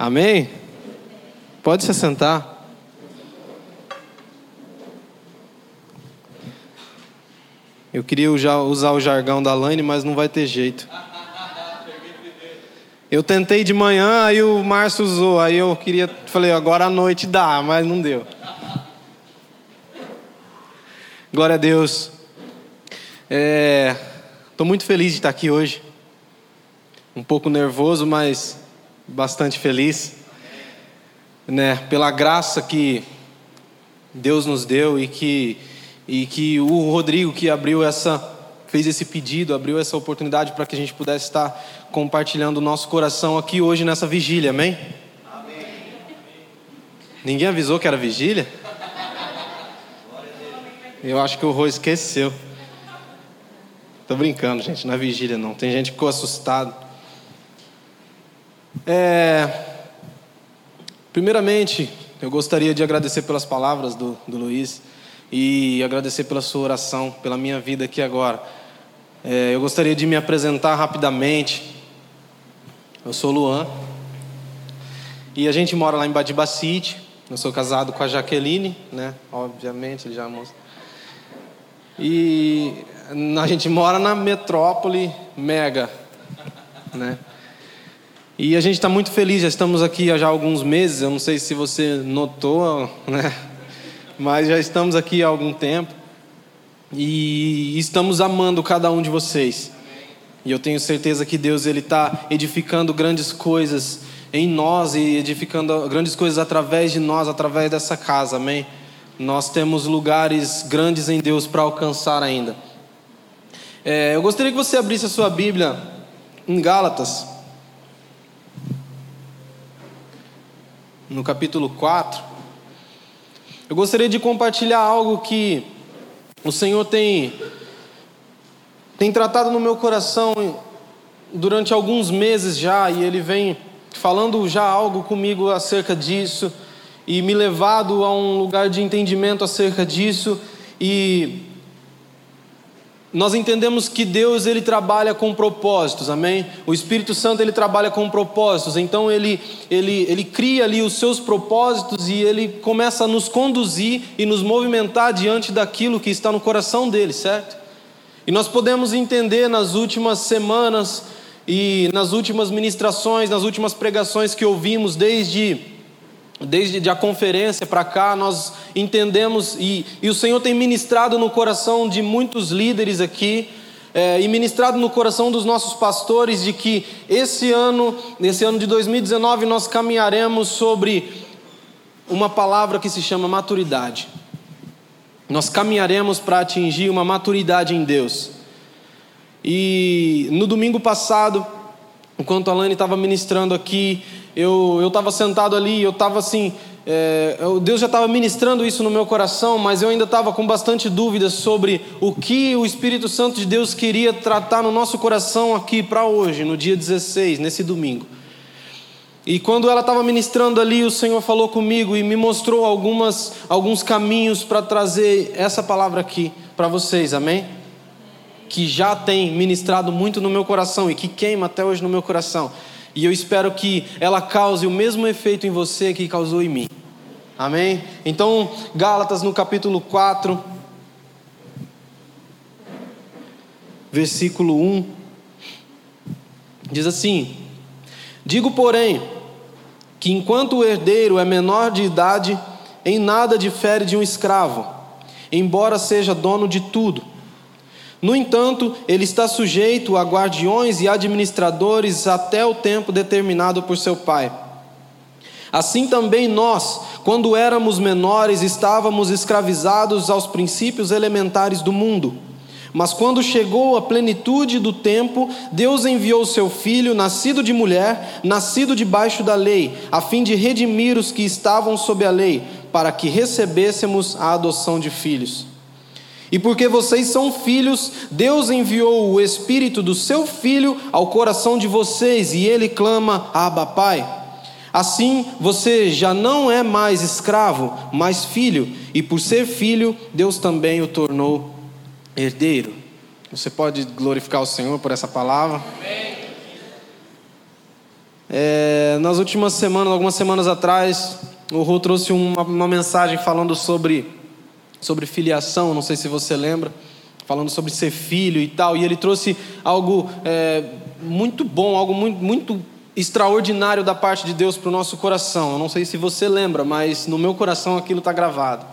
Amém? Pode se sentar. Eu queria usar o jargão da Laine, mas não vai ter jeito. Eu tentei de manhã, aí o Márcio usou, aí eu queria, falei, agora à noite dá, mas não deu. Glória a Deus. Estou é, muito feliz de estar aqui hoje. Um pouco nervoso, mas bastante feliz. Né, pela graça que Deus nos deu e que, e que o Rodrigo que abriu essa fez esse pedido, abriu essa oportunidade para que a gente pudesse estar compartilhando o nosso coração aqui hoje nessa vigília, amém? amém. Ninguém avisou que era vigília? Eu acho que o Rô esqueceu. Tô brincando, gente, não é vigília não. Tem gente que ficou assustado. É... Primeiramente, eu gostaria de agradecer pelas palavras do, do Luiz e agradecer pela sua oração, pela minha vida aqui agora. É, eu gostaria de me apresentar rapidamente. Eu sou Luan. E a gente mora lá em Badiba City. Eu sou casado com a Jaqueline, né? Obviamente, ele já mostrou. E a gente mora na metrópole mega, né? E a gente está muito feliz, já estamos aqui há já alguns meses, eu não sei se você notou, né? Mas já estamos aqui há algum tempo. E estamos amando cada um de vocês. E eu tenho certeza que Deus ele está edificando grandes coisas em nós e edificando grandes coisas através de nós, através dessa casa, amém? Nós temos lugares grandes em Deus para alcançar ainda. É, eu gostaria que você abrisse a sua Bíblia em Gálatas, no capítulo 4. Eu gostaria de compartilhar algo que o Senhor tem, tem tratado no meu coração durante alguns meses já, e Ele vem falando já algo comigo acerca disso, e me levado a um lugar de entendimento acerca disso, e nós entendemos que Deus ele trabalha com propósitos, amém? O Espírito Santo ele trabalha com propósitos, então ele, ele, ele cria ali os seus propósitos e ele começa a nos conduzir e nos movimentar diante daquilo que está no coração dele, certo? E nós podemos entender nas últimas semanas e nas últimas ministrações, nas últimas pregações que ouvimos desde desde a conferência para cá, nós entendemos, e, e o Senhor tem ministrado no coração de muitos líderes aqui, é, e ministrado no coração dos nossos pastores, de que esse ano, nesse ano de 2019, nós caminharemos sobre uma palavra que se chama maturidade. Nós caminharemos para atingir uma maturidade em Deus. E no domingo passado, enquanto a Lani estava ministrando aqui, eu estava sentado ali, eu estava assim, é, Deus já estava ministrando isso no meu coração, mas eu ainda estava com bastante dúvidas sobre o que o Espírito Santo de Deus queria tratar no nosso coração aqui para hoje, no dia 16, nesse domingo. E quando ela estava ministrando ali, o Senhor falou comigo e me mostrou algumas, alguns caminhos para trazer essa palavra aqui para vocês, amém? Que já tem ministrado muito no meu coração e que queima até hoje no meu coração. E eu espero que ela cause o mesmo efeito em você que causou em mim. Amém? Então, Gálatas no capítulo 4, versículo 1, diz assim: Digo, porém, que enquanto o herdeiro é menor de idade, em nada difere de um escravo, embora seja dono de tudo no entanto, ele está sujeito a guardiões e administradores até o tempo determinado por seu pai. Assim também nós, quando éramos menores, estávamos escravizados aos princípios elementares do mundo. Mas quando chegou a plenitude do tempo, Deus enviou seu filho, nascido de mulher, nascido debaixo da lei, a fim de redimir os que estavam sob a lei, para que recebêssemos a adoção de filhos. E porque vocês são filhos, Deus enviou o Espírito do seu Filho ao coração de vocês e ele clama: Abba, Pai. Assim você já não é mais escravo, mas filho, e por ser filho, Deus também o tornou herdeiro. Você pode glorificar o Senhor por essa palavra? É, nas últimas semanas, algumas semanas atrás, o Rô trouxe uma, uma, mensagem falando sobre, sobre filiação, não sei se você lembra, falando sobre ser filho e tal, e ele trouxe algo é, muito bom, algo muito, muito extraordinário da parte de Deus para o nosso coração. Eu não sei se você lembra, mas no meu coração aquilo está gravado.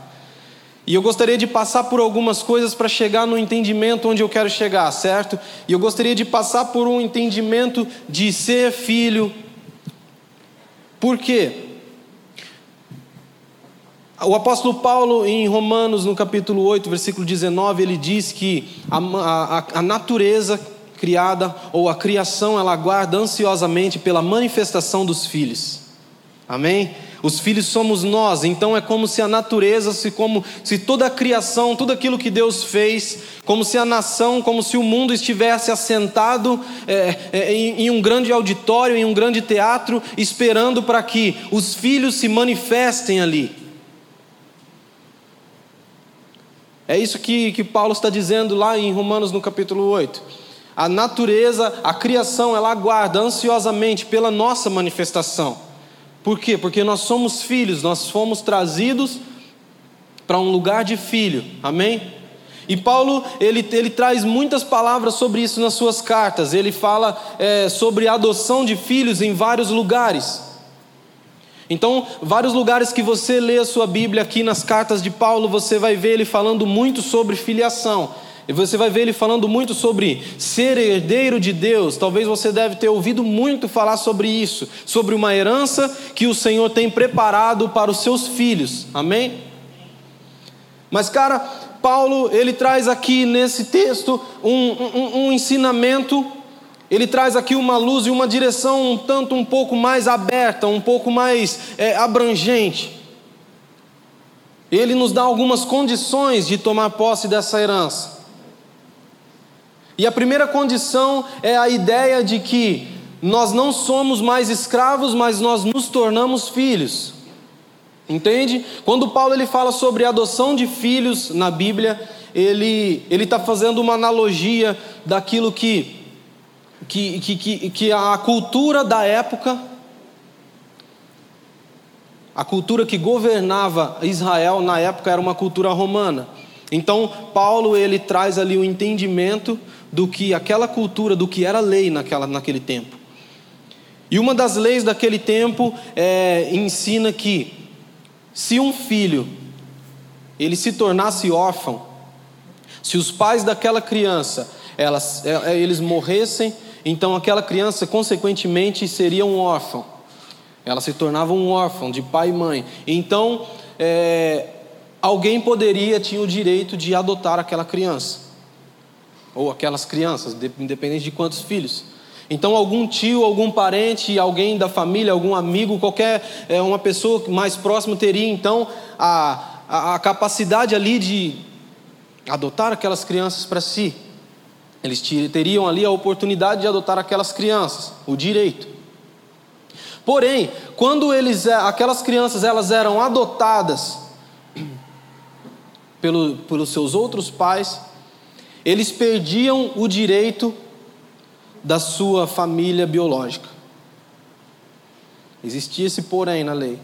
E eu gostaria de passar por algumas coisas para chegar no entendimento onde eu quero chegar, certo? E eu gostaria de passar por um entendimento de ser filho. Por quê? O apóstolo Paulo, em Romanos, no capítulo 8, versículo 19, ele diz que a, a, a natureza criada, ou a criação, ela aguarda ansiosamente pela manifestação dos filhos. Amém? Os filhos somos nós, então é como se a natureza, se como se toda a criação, tudo aquilo que Deus fez, como se a nação, como se o mundo estivesse assentado é, é, em, em um grande auditório, em um grande teatro, esperando para que os filhos se manifestem ali. É isso que, que Paulo está dizendo lá em Romanos no capítulo 8. A natureza, a criação, ela aguarda ansiosamente pela nossa manifestação. Por quê? Porque nós somos filhos, nós fomos trazidos para um lugar de filho, amém? E Paulo, ele, ele traz muitas palavras sobre isso nas suas cartas, ele fala é, sobre a adoção de filhos em vários lugares. Então, vários lugares que você lê a sua Bíblia aqui nas cartas de Paulo, você vai ver ele falando muito sobre filiação. E você vai ver ele falando muito sobre ser herdeiro de Deus. Talvez você deve ter ouvido muito falar sobre isso, sobre uma herança que o Senhor tem preparado para os seus filhos. Amém? Mas, cara, Paulo, ele traz aqui nesse texto um, um, um ensinamento, ele traz aqui uma luz e uma direção um tanto um pouco mais aberta, um pouco mais é, abrangente. Ele nos dá algumas condições de tomar posse dessa herança. E a primeira condição é a ideia de que nós não somos mais escravos, mas nós nos tornamos filhos. Entende? Quando Paulo ele fala sobre adoção de filhos na Bíblia, ele ele está fazendo uma analogia daquilo que que, que, que, que a cultura da época, a cultura que governava Israel na época era uma cultura romana. Então Paulo ele traz ali o entendimento do que aquela cultura, do que era lei naquela, naquele tempo. E uma das leis daquele tempo é, ensina que se um filho ele se tornasse órfão, se os pais daquela criança elas, é, é, eles morressem, então aquela criança consequentemente seria um órfão. Ela se tornava um órfão de pai e mãe. Então é, alguém poderia tinha o direito de adotar aquela criança ou aquelas crianças, independente de quantos filhos. Então, algum tio, algum parente, alguém da família, algum amigo, qualquer é, uma pessoa mais próxima teria então a, a, a capacidade ali de adotar aquelas crianças para si. Eles teriam ali a oportunidade de adotar aquelas crianças, o direito. Porém, quando eles, é, aquelas crianças elas eram adotadas pelo, pelos seus outros pais, eles perdiam o direito da sua família biológica. Existia esse porém na lei.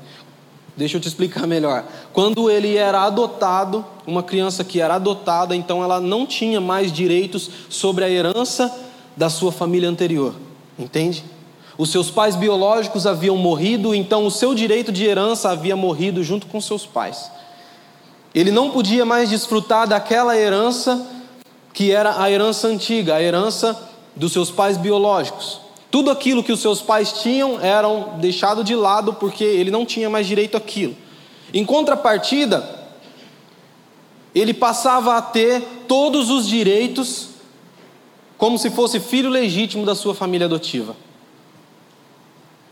Deixa eu te explicar melhor. Quando ele era adotado, uma criança que era adotada, então ela não tinha mais direitos sobre a herança da sua família anterior. Entende? Os seus pais biológicos haviam morrido, então o seu direito de herança havia morrido junto com seus pais. Ele não podia mais desfrutar daquela herança que era a herança antiga, a herança dos seus pais biológicos. Tudo aquilo que os seus pais tinham eram deixado de lado porque ele não tinha mais direito àquilo. Em contrapartida, ele passava a ter todos os direitos como se fosse filho legítimo da sua família adotiva.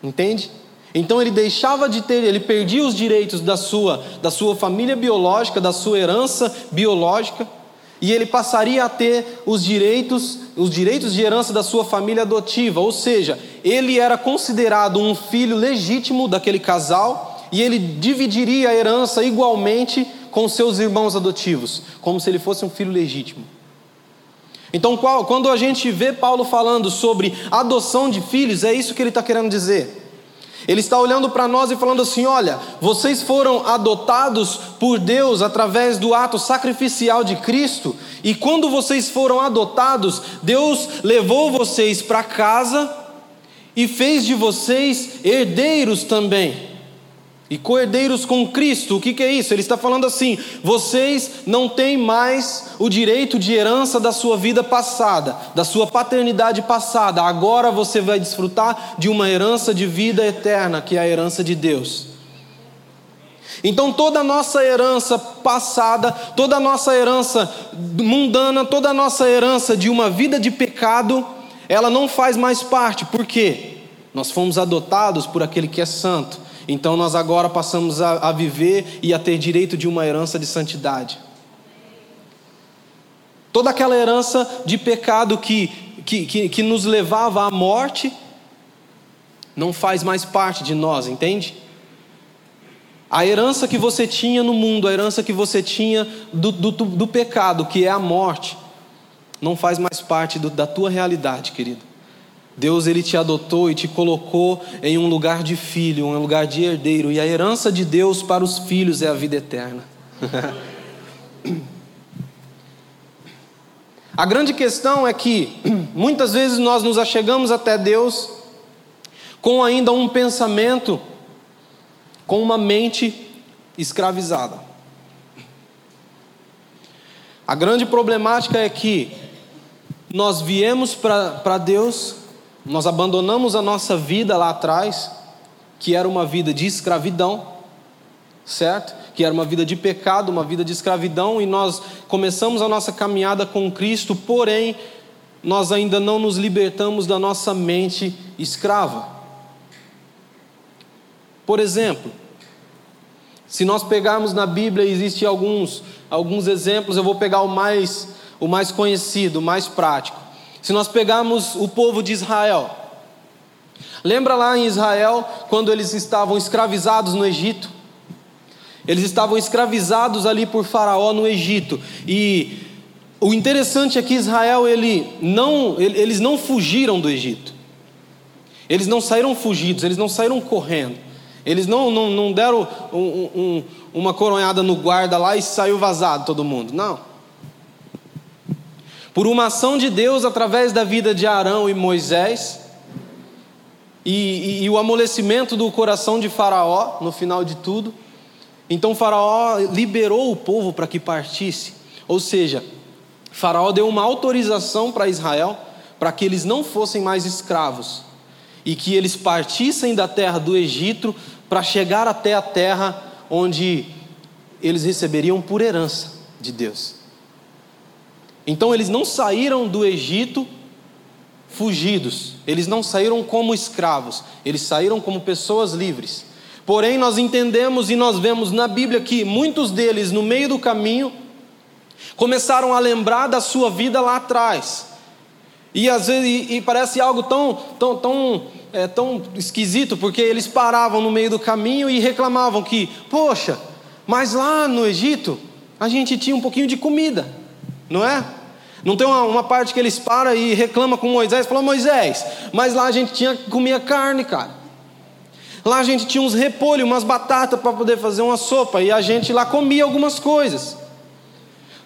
Entende? Então ele deixava de ter, ele perdia os direitos da sua, da sua família biológica, da sua herança biológica e ele passaria a ter os direitos, os direitos de herança da sua família adotiva, ou seja, ele era considerado um filho legítimo daquele casal e ele dividiria a herança igualmente com seus irmãos adotivos, como se ele fosse um filho legítimo. Então, quando a gente vê Paulo falando sobre adoção de filhos, é isso que ele está querendo dizer. Ele está olhando para nós e falando assim: olha, vocês foram adotados por Deus através do ato sacrificial de Cristo, e quando vocês foram adotados, Deus levou vocês para casa e fez de vocês herdeiros também e coerdeiros com Cristo. O que, que, é isso? Ele está falando assim: vocês não têm mais o direito de herança da sua vida passada, da sua paternidade passada. Agora você vai desfrutar de uma herança de vida eterna, que é a herança de Deus. Então toda a nossa herança passada, toda a nossa herança mundana, toda a nossa herança de uma vida de pecado, ela não faz mais parte. Por quê? Nós fomos adotados por aquele que é santo então nós agora passamos a, a viver e a ter direito de uma herança de santidade. Toda aquela herança de pecado que, que, que, que nos levava à morte, não faz mais parte de nós, entende? A herança que você tinha no mundo, a herança que você tinha do, do, do pecado, que é a morte, não faz mais parte do, da tua realidade, querido. Deus ele te adotou e te colocou em um lugar de filho, um lugar de herdeiro, e a herança de Deus para os filhos é a vida eterna. a grande questão é que muitas vezes nós nos achegamos até Deus com ainda um pensamento, com uma mente escravizada. A grande problemática é que nós viemos para Deus nós abandonamos a nossa vida lá atrás, que era uma vida de escravidão, certo? Que era uma vida de pecado, uma vida de escravidão, e nós começamos a nossa caminhada com Cristo, porém, nós ainda não nos libertamos da nossa mente escrava. Por exemplo, se nós pegarmos na Bíblia, existem alguns, alguns exemplos, eu vou pegar o mais, o mais conhecido, o mais prático. Se nós pegarmos o povo de Israel, lembra lá em Israel quando eles estavam escravizados no Egito? Eles estavam escravizados ali por Faraó no Egito. E o interessante é que Israel ele não, eles não fugiram do Egito. Eles não saíram fugidos, eles não saíram correndo. Eles não, não, não deram um, um, uma coronhada no guarda lá e saiu vazado todo mundo. Não. Por uma ação de Deus através da vida de Arão e Moisés, e, e, e, o amolecimento do coração de Faraó no final de tudo. Então Faraó liberou o povo para que partisse, ou seja, Faraó deu uma autorização para Israel para que eles não fossem mais escravos e que eles partissem da terra do Egito para chegar até a terra onde eles receberiam por herança de Deus. Então eles não saíram do Egito fugidos, eles não saíram como escravos, eles saíram como pessoas livres. Porém, nós entendemos e nós vemos na Bíblia que muitos deles, no meio do caminho, começaram a lembrar da sua vida lá atrás. E às vezes e, parece algo tão, tão, tão, é, tão esquisito, porque eles paravam no meio do caminho e reclamavam que, poxa, mas lá no Egito a gente tinha um pouquinho de comida não é? Não tem uma, uma parte que eles param e reclamam com Moisés, falam, Moisés, mas lá a gente tinha comia carne, cara. Lá a gente tinha uns repolhos, umas batatas para poder fazer uma sopa, e a gente lá comia algumas coisas.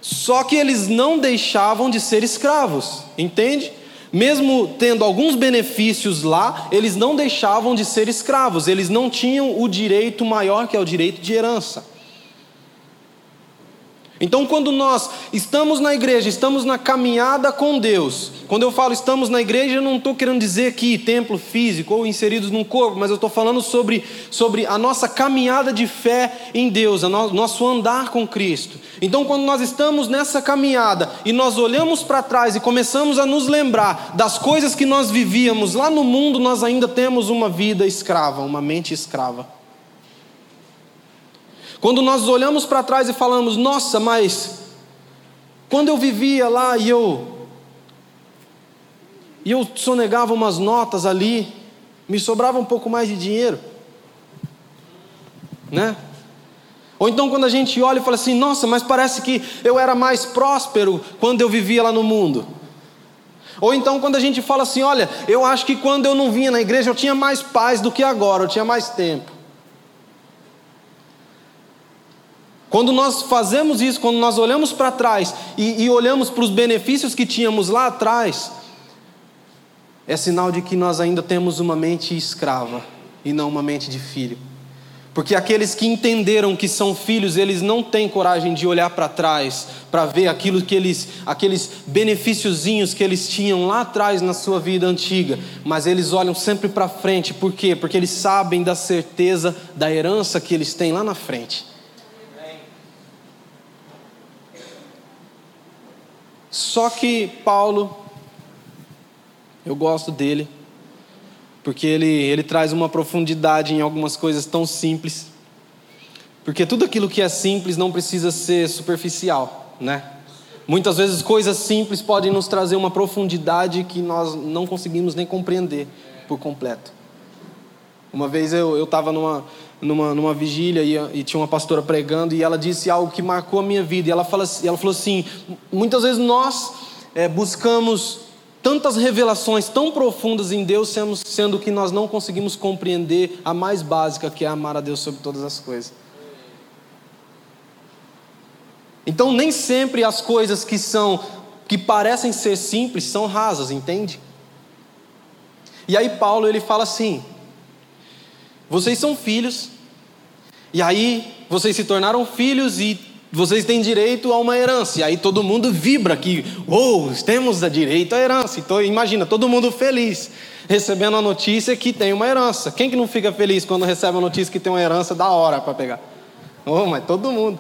Só que eles não deixavam de ser escravos, entende? Mesmo tendo alguns benefícios lá, eles não deixavam de ser escravos, eles não tinham o direito maior que é o direito de herança. Então, quando nós estamos na igreja, estamos na caminhada com Deus, quando eu falo estamos na igreja, eu não estou querendo dizer aqui templo físico ou inseridos num corpo, mas eu estou falando sobre, sobre a nossa caminhada de fé em Deus, o no, nosso andar com Cristo. Então, quando nós estamos nessa caminhada e nós olhamos para trás e começamos a nos lembrar das coisas que nós vivíamos lá no mundo, nós ainda temos uma vida escrava, uma mente escrava. Quando nós olhamos para trás e falamos, nossa, mas quando eu vivia lá e eu e eu sonegava umas notas ali, me sobrava um pouco mais de dinheiro, né? Ou então quando a gente olha e fala assim, nossa, mas parece que eu era mais próspero quando eu vivia lá no mundo. Ou então quando a gente fala assim, olha, eu acho que quando eu não vinha na igreja eu tinha mais paz do que agora, eu tinha mais tempo. Quando nós fazemos isso, quando nós olhamos para trás e, e olhamos para os benefícios que tínhamos lá atrás, é sinal de que nós ainda temos uma mente escrava e não uma mente de filho. Porque aqueles que entenderam que são filhos, eles não têm coragem de olhar para trás, para ver aquilo que eles, aqueles benefíciozinhos que eles tinham lá atrás na sua vida antiga, mas eles olham sempre para frente. Por quê? Porque eles sabem da certeza da herança que eles têm lá na frente. Só que Paulo, eu gosto dele, porque ele, ele traz uma profundidade em algumas coisas tão simples. Porque tudo aquilo que é simples não precisa ser superficial, né? Muitas vezes coisas simples podem nos trazer uma profundidade que nós não conseguimos nem compreender por completo. Uma vez eu estava numa, numa, numa vigília e, e, tinha uma pastora pregando e ela disse algo que marcou a minha vida. E ela, fala, ela falou assim: muitas vezes nós é, buscamos tantas revelações tão profundas em Deus, sendo que nós não conseguimos compreender a mais básica, que é amar a Deus sobre todas as coisas. Então, nem sempre as coisas que são que parecem ser simples são rasas, entende? E aí Paulo ele fala assim: Vocês são filhos, e aí vocês se tornaram filhos e vocês têm direito a uma herança. E aí todo mundo vibra que, oh, temos direito à herança. Então imagina, todo mundo feliz, recebendo a notícia que tem uma herança. Quem que não fica feliz quando recebe a notícia que tem uma herança da hora para pegar? Oh, mas todo mundo.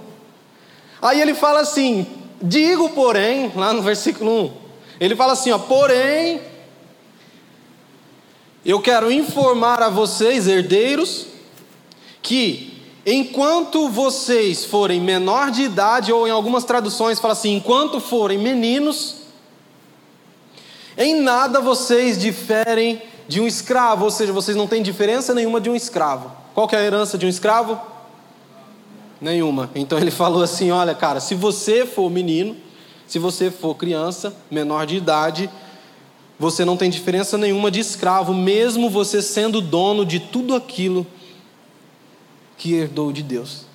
Aí ele fala assim: digo, porém, lá no versículo 1, ele fala assim: ó, porém, eu quero informar a vocês, herdeiros, que Enquanto vocês forem menor de idade, ou em algumas traduções fala assim, enquanto forem meninos, em nada vocês diferem de um escravo, ou seja, vocês não têm diferença nenhuma de um escravo. Qual é a herança de um escravo? Nenhuma. Então ele falou assim: olha, cara, se você for menino, se você for criança, menor de idade, você não tem diferença nenhuma de escravo, mesmo você sendo dono de tudo aquilo que herdou de Deus.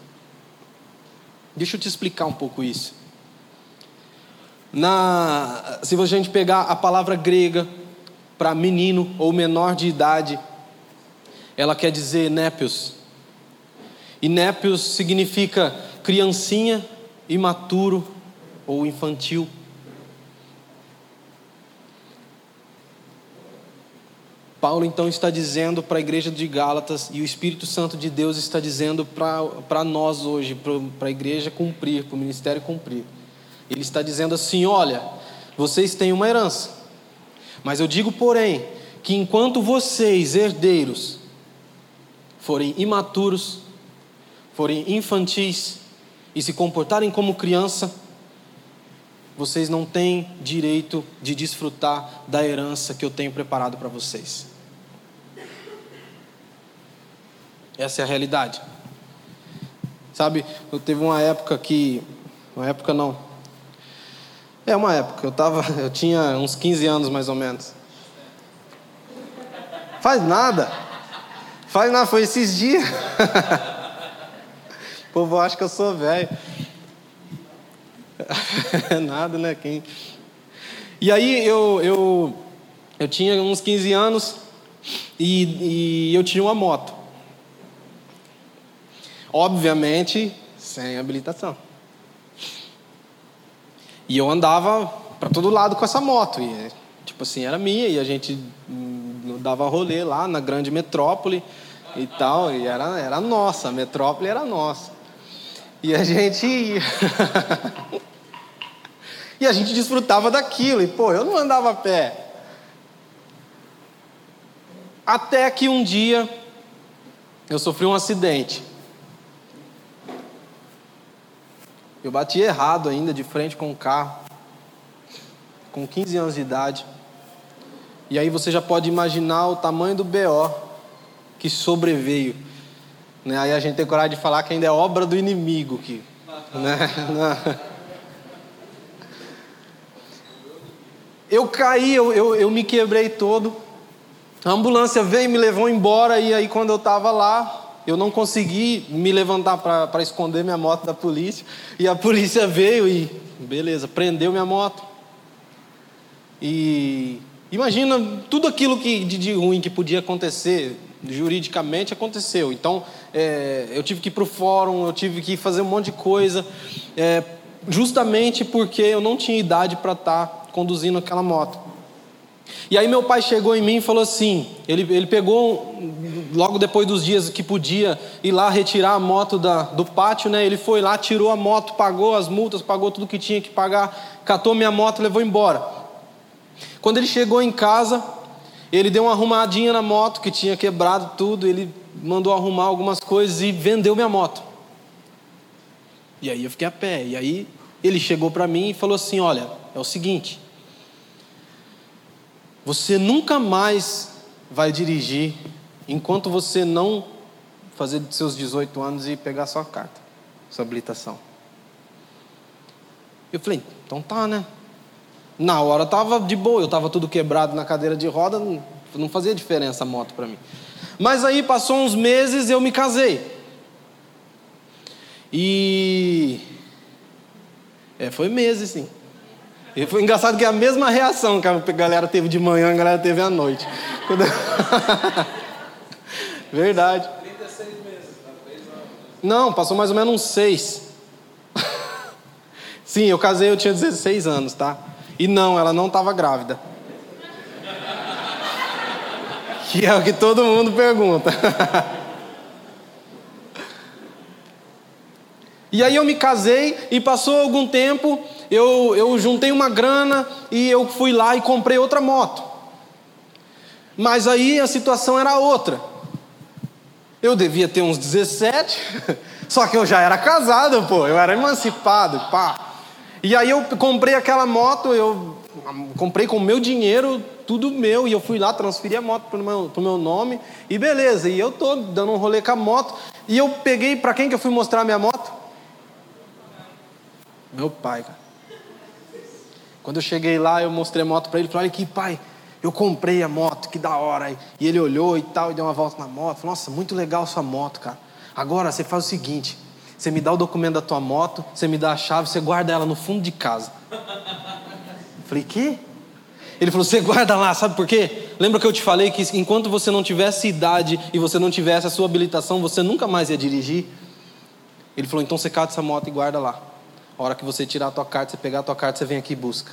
Deixa eu te explicar um pouco isso. Na, se a gente pegar a palavra grega para menino ou menor de idade, ela quer dizer népios. E népios significa criancinha, imaturo ou infantil. Paulo então está dizendo para a igreja de Gálatas, e o Espírito Santo de Deus está dizendo para nós hoje, para a igreja cumprir, para o ministério cumprir. Ele está dizendo assim: olha, vocês têm uma herança, mas eu digo, porém, que enquanto vocês, herdeiros, forem imaturos, forem infantis e se comportarem como criança, vocês não têm direito de desfrutar da herança que eu tenho preparado para vocês. Essa é a realidade. Sabe, eu teve uma época que. Uma época não. É uma época, eu tava. Eu tinha uns 15 anos mais ou menos. Faz nada. Faz nada, foi esses dias. o povo acha que eu sou velho. nada, né? Quem... E aí eu, eu, eu tinha uns 15 anos e, e eu tinha uma moto. Obviamente, sem habilitação. E eu andava para todo lado com essa moto. E, tipo assim, era minha e a gente hum, dava rolê lá na grande metrópole e tal. E era, era nossa, a metrópole era nossa. E a gente e a gente desfrutava daquilo. E, pô, eu não andava a pé. Até que um dia eu sofri um acidente. Eu bati errado ainda, de frente com o carro, com 15 anos de idade. E aí você já pode imaginar o tamanho do BO que sobreveio. Né? Aí a gente tem coragem de falar que ainda é obra do inimigo. Que, né? eu caí, eu, eu, eu me quebrei todo. A ambulância veio me levou embora, e aí quando eu estava lá, eu não consegui me levantar para esconder minha moto da polícia. E a polícia veio e, beleza, prendeu minha moto. E imagina tudo aquilo que, de, de ruim que podia acontecer, juridicamente aconteceu. Então, é, eu tive que ir para o fórum, eu tive que fazer um monte de coisa, é, justamente porque eu não tinha idade para estar tá conduzindo aquela moto. E aí meu pai chegou em mim e falou assim, ele, ele pegou, logo depois dos dias que podia ir lá retirar a moto da, do pátio, né? Ele foi lá, tirou a moto, pagou as multas, pagou tudo que tinha que pagar, catou minha moto levou embora. Quando ele chegou em casa, ele deu uma arrumadinha na moto, que tinha quebrado tudo, ele mandou arrumar algumas coisas e vendeu minha moto. E aí eu fiquei a pé. E aí ele chegou para mim e falou assim: Olha, é o seguinte, você nunca mais vai dirigir enquanto você não fazer seus 18 anos e pegar sua carta, sua habilitação. Eu falei, então tá, né? Na hora tava de boa, eu tava tudo quebrado na cadeira de roda, não fazia diferença a moto para mim. Mas aí passou uns meses eu me casei. E é, foi meses, sim. E foi engraçado que é a mesma reação que a galera teve de manhã, a galera teve à noite. Verdade. 36 meses, Não, passou mais ou menos uns seis. Sim, eu casei, eu tinha 16 anos, tá? E não, ela não estava grávida. Que é o que todo mundo pergunta. E aí eu me casei e passou algum tempo eu, eu juntei uma grana e eu fui lá e comprei outra moto. Mas aí a situação era outra. Eu devia ter uns 17, só que eu já era casado, pô, eu era emancipado, pá. E aí eu comprei aquela moto, eu comprei com meu dinheiro, tudo meu, e eu fui lá, transferi a moto para o meu, meu nome, e beleza, e eu tô dando um rolê com a moto, e eu peguei, para quem que eu fui mostrar a minha moto? Meu pai, cara. Quando eu cheguei lá, eu mostrei a moto para ele, falei: "Olha aqui, pai, eu comprei a moto, que da hora". E ele olhou e tal, e deu uma volta na moto. Falou: "Nossa, muito legal sua moto, cara. Agora você faz o seguinte, você me dá o documento da tua moto, você me dá a chave, você guarda ela no fundo de casa". Eu falei: "Que?" Ele falou: "Você guarda lá, sabe por quê? Lembra que eu te falei que enquanto você não tivesse idade e você não tivesse a sua habilitação, você nunca mais ia dirigir?" Ele falou: "Então você cata essa moto e guarda lá". A hora que você tirar a tua carta, você pegar a tua carta, você vem aqui e busca.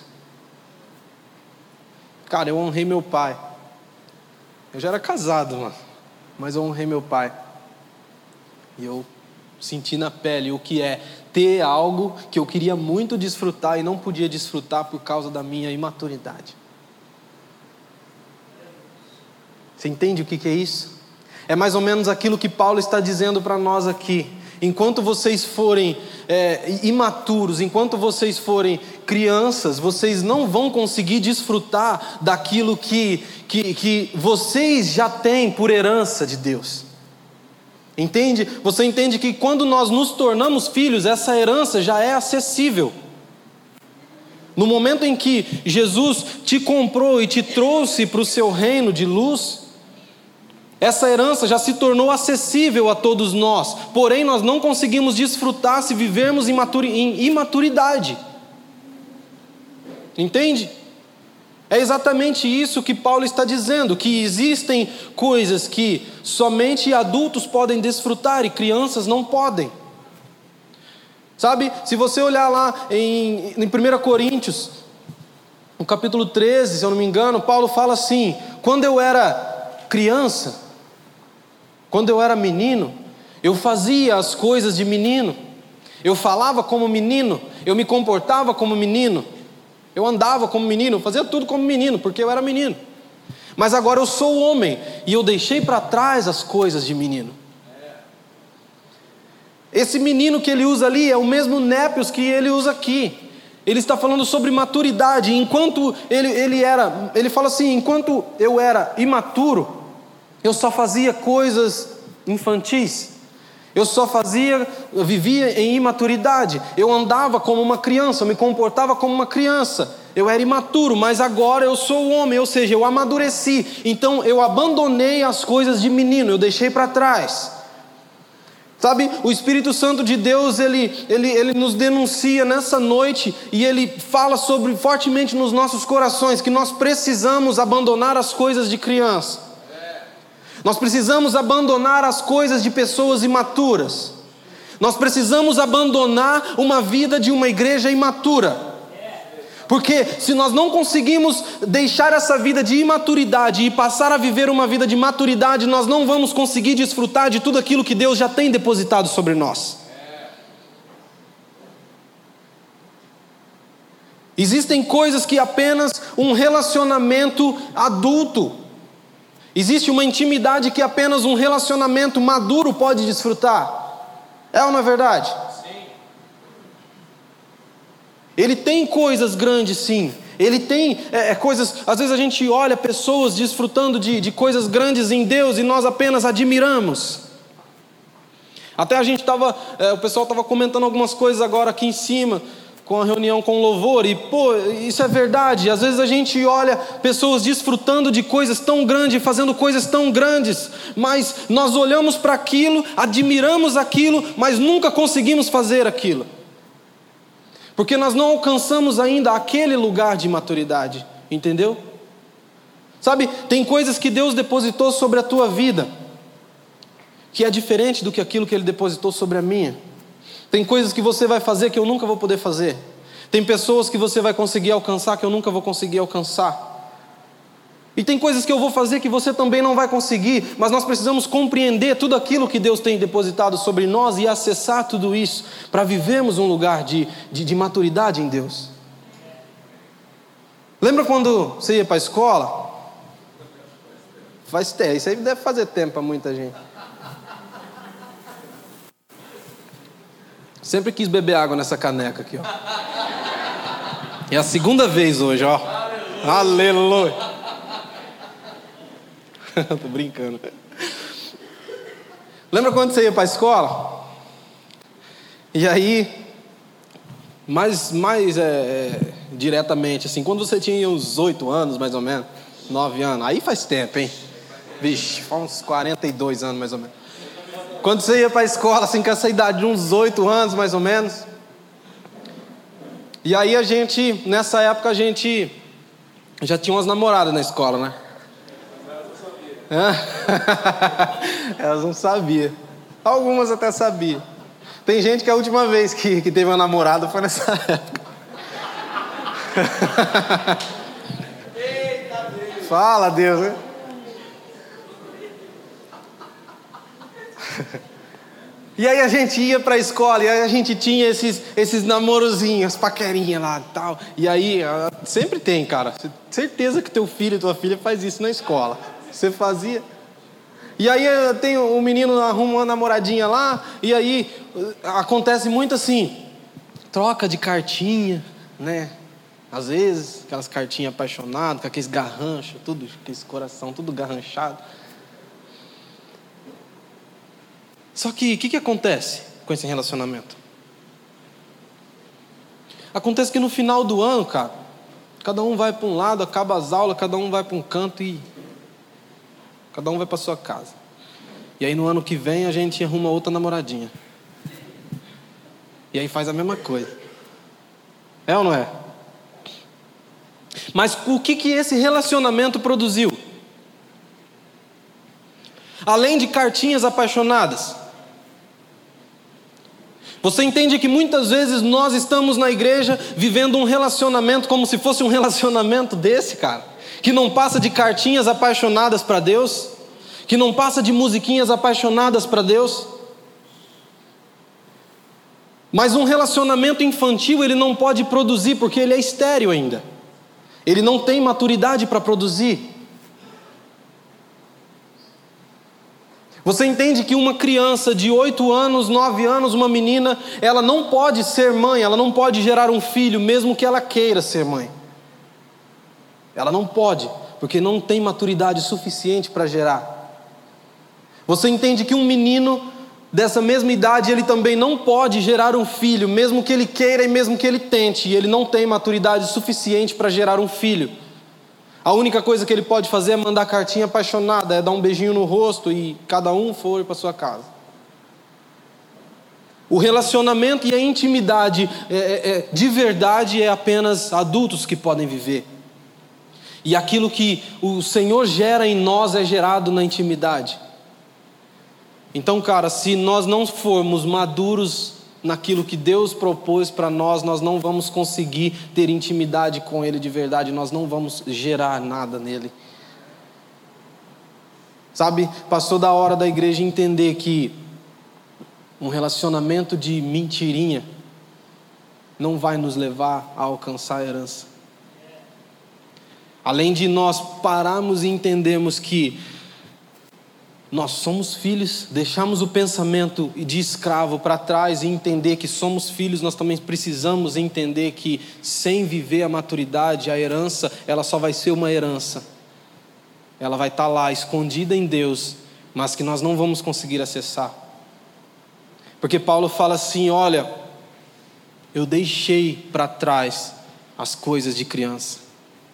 Cara, eu honrei meu pai. Eu já era casado, mano. Mas eu honrei meu pai. E eu senti na pele o que é ter algo que eu queria muito desfrutar e não podia desfrutar por causa da minha imaturidade. Você entende o que é isso? É mais ou menos aquilo que Paulo está dizendo para nós aqui. Enquanto vocês forem é, imaturos, enquanto vocês forem crianças, vocês não vão conseguir desfrutar daquilo que, que, que vocês já têm por herança de Deus. Entende? Você entende que quando nós nos tornamos filhos, essa herança já é acessível. No momento em que Jesus te comprou e te trouxe para o seu reino de luz, essa herança já se tornou acessível a todos nós, porém nós não conseguimos desfrutar se vivermos em imaturidade. Entende? É exatamente isso que Paulo está dizendo: que existem coisas que somente adultos podem desfrutar e crianças não podem. Sabe, se você olhar lá em, em 1 Coríntios, no capítulo 13, se eu não me engano, Paulo fala assim: quando eu era criança, quando eu era menino, eu fazia as coisas de menino, eu falava como menino, eu me comportava como menino, eu andava como menino, eu fazia tudo como menino, porque eu era menino. Mas agora eu sou homem e eu deixei para trás as coisas de menino. Esse menino que ele usa ali é o mesmo népios que ele usa aqui. Ele está falando sobre maturidade. Enquanto ele, ele era, ele fala assim: enquanto eu era imaturo, eu só fazia coisas infantis. Eu só fazia, vivia em imaturidade. Eu andava como uma criança, eu me comportava como uma criança. eu era imaturo, mas agora eu sou homem, ou seja, eu amadureci. Então eu abandonei as coisas de menino, eu deixei para trás. Sabe, o Espírito Santo de Deus, ele, ele, ele nos denuncia nessa noite e ele fala sobre fortemente nos nossos corações que nós precisamos abandonar as coisas de criança. Nós precisamos abandonar as coisas de pessoas imaturas. Nós precisamos abandonar uma vida de uma igreja imatura. Porque se nós não conseguimos deixar essa vida de imaturidade e passar a viver uma vida de maturidade, nós não vamos conseguir desfrutar de tudo aquilo que Deus já tem depositado sobre nós. Existem coisas que apenas um relacionamento adulto, existe uma intimidade que apenas um relacionamento maduro pode desfrutar. É ou não é verdade? Ele tem coisas grandes, sim. Ele tem é, é, coisas. Às vezes a gente olha pessoas desfrutando de, de coisas grandes em Deus e nós apenas admiramos. Até a gente estava. É, o pessoal estava comentando algumas coisas agora aqui em cima, com a reunião com louvor, e pô, isso é verdade. Às vezes a gente olha pessoas desfrutando de coisas tão grandes, fazendo coisas tão grandes, mas nós olhamos para aquilo, admiramos aquilo, mas nunca conseguimos fazer aquilo porque nós não alcançamos ainda aquele lugar de maturidade, entendeu? Sabe, tem coisas que Deus depositou sobre a tua vida, que é diferente do que aquilo que Ele depositou sobre a minha. Tem coisas que você vai fazer que eu nunca vou poder fazer. Tem pessoas que você vai conseguir alcançar que eu nunca vou conseguir alcançar. E tem coisas que eu vou fazer que você também não vai conseguir, mas nós precisamos compreender tudo aquilo que Deus tem depositado sobre nós e acessar tudo isso para vivermos um lugar de, de, de maturidade em Deus. Lembra quando você ia para a escola? Faz tempo, isso aí deve fazer tempo para muita gente. Sempre quis beber água nessa caneca aqui, ó. É a segunda vez hoje, ó. Aleluia. Aleluia. Tô brincando. Lembra quando você ia para a escola? E aí, mais, mais é, é, diretamente, assim, quando você tinha uns oito anos, mais ou menos, nove anos, aí faz tempo, hein? Vixe, faz uns 42 anos, mais ou menos. Quando você ia para a escola, assim, com essa idade de uns oito anos, mais ou menos. E aí a gente, nessa época, a gente já tinha umas namoradas na escola, né? Elas não sabiam. Algumas até sabiam. Tem gente que a última vez que, que teve uma namorada foi nessa época. Eita Deus. Fala Deus, né? E aí a gente ia para a escola, e aí a gente tinha esses, esses namorozinhos, paquerinha lá e tal. E aí, ah, sempre tem, cara. Certeza que teu filho e tua filha faz isso na escola. Você fazia. E aí eh, tem um menino arruma uma namoradinha lá, e aí eh, acontece muito assim, troca de cartinha, né? Às vezes, aquelas cartinhas apaixonadas, com aqueles garranchos, tudo, aquele coração tudo garranchado. Só que o que, que acontece com esse relacionamento? Acontece que no final do ano, cara, cada um vai para um lado, acaba as aulas, cada um vai para um canto e Cada um vai para sua casa. E aí no ano que vem a gente arruma outra namoradinha. E aí faz a mesma coisa. É ou não é? Mas o que, que esse relacionamento produziu? Além de cartinhas apaixonadas. Você entende que muitas vezes nós estamos na igreja vivendo um relacionamento como se fosse um relacionamento desse, cara? que não passa de cartinhas apaixonadas para Deus, que não passa de musiquinhas apaixonadas para Deus. Mas um relacionamento infantil ele não pode produzir porque ele é estéreo ainda. Ele não tem maturidade para produzir. Você entende que uma criança de 8 anos, 9 anos, uma menina, ela não pode ser mãe, ela não pode gerar um filho, mesmo que ela queira ser mãe. Ela não pode, porque não tem maturidade suficiente para gerar. Você entende que um menino dessa mesma idade, ele também não pode gerar um filho, mesmo que ele queira e mesmo que ele tente, e ele não tem maturidade suficiente para gerar um filho. A única coisa que ele pode fazer é mandar cartinha apaixonada, é dar um beijinho no rosto e cada um for para sua casa. O relacionamento e a intimidade é, é, é, de verdade é apenas adultos que podem viver. E aquilo que o Senhor gera em nós é gerado na intimidade. Então, cara, se nós não formos maduros naquilo que Deus propôs para nós, nós não vamos conseguir ter intimidade com Ele de verdade, nós não vamos gerar nada nele. Sabe, passou da hora da igreja entender que um relacionamento de mentirinha não vai nos levar a alcançar a herança. Além de nós pararmos e entendermos que nós somos filhos, deixamos o pensamento de escravo para trás e entender que somos filhos, nós também precisamos entender que sem viver a maturidade, a herança, ela só vai ser uma herança. Ela vai estar tá lá escondida em Deus, mas que nós não vamos conseguir acessar. Porque Paulo fala assim: olha, eu deixei para trás as coisas de criança,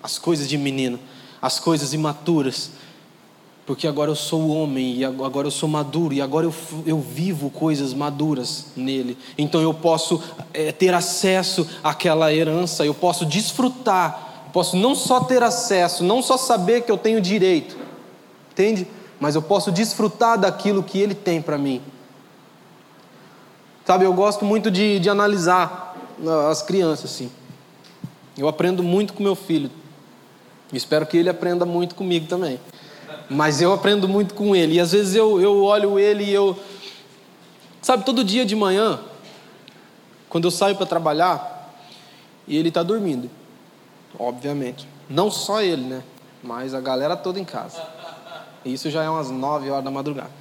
as coisas de menino, as coisas imaturas porque agora eu sou homem e agora eu sou maduro e agora eu, eu vivo coisas maduras nele. Então eu posso é, ter acesso àquela herança, eu posso desfrutar, posso não só ter acesso, não só saber que eu tenho direito, entende? Mas eu posso desfrutar daquilo que ele tem para mim. Sabe, eu gosto muito de, de analisar as crianças assim. Eu aprendo muito com meu filho. Espero que ele aprenda muito comigo também. Mas eu aprendo muito com ele. E às vezes eu, eu olho ele e eu. Sabe, todo dia de manhã, quando eu saio para trabalhar, e ele está dormindo. Obviamente. Não só ele, né? Mas a galera toda em casa. Isso já é umas 9 horas da madrugada.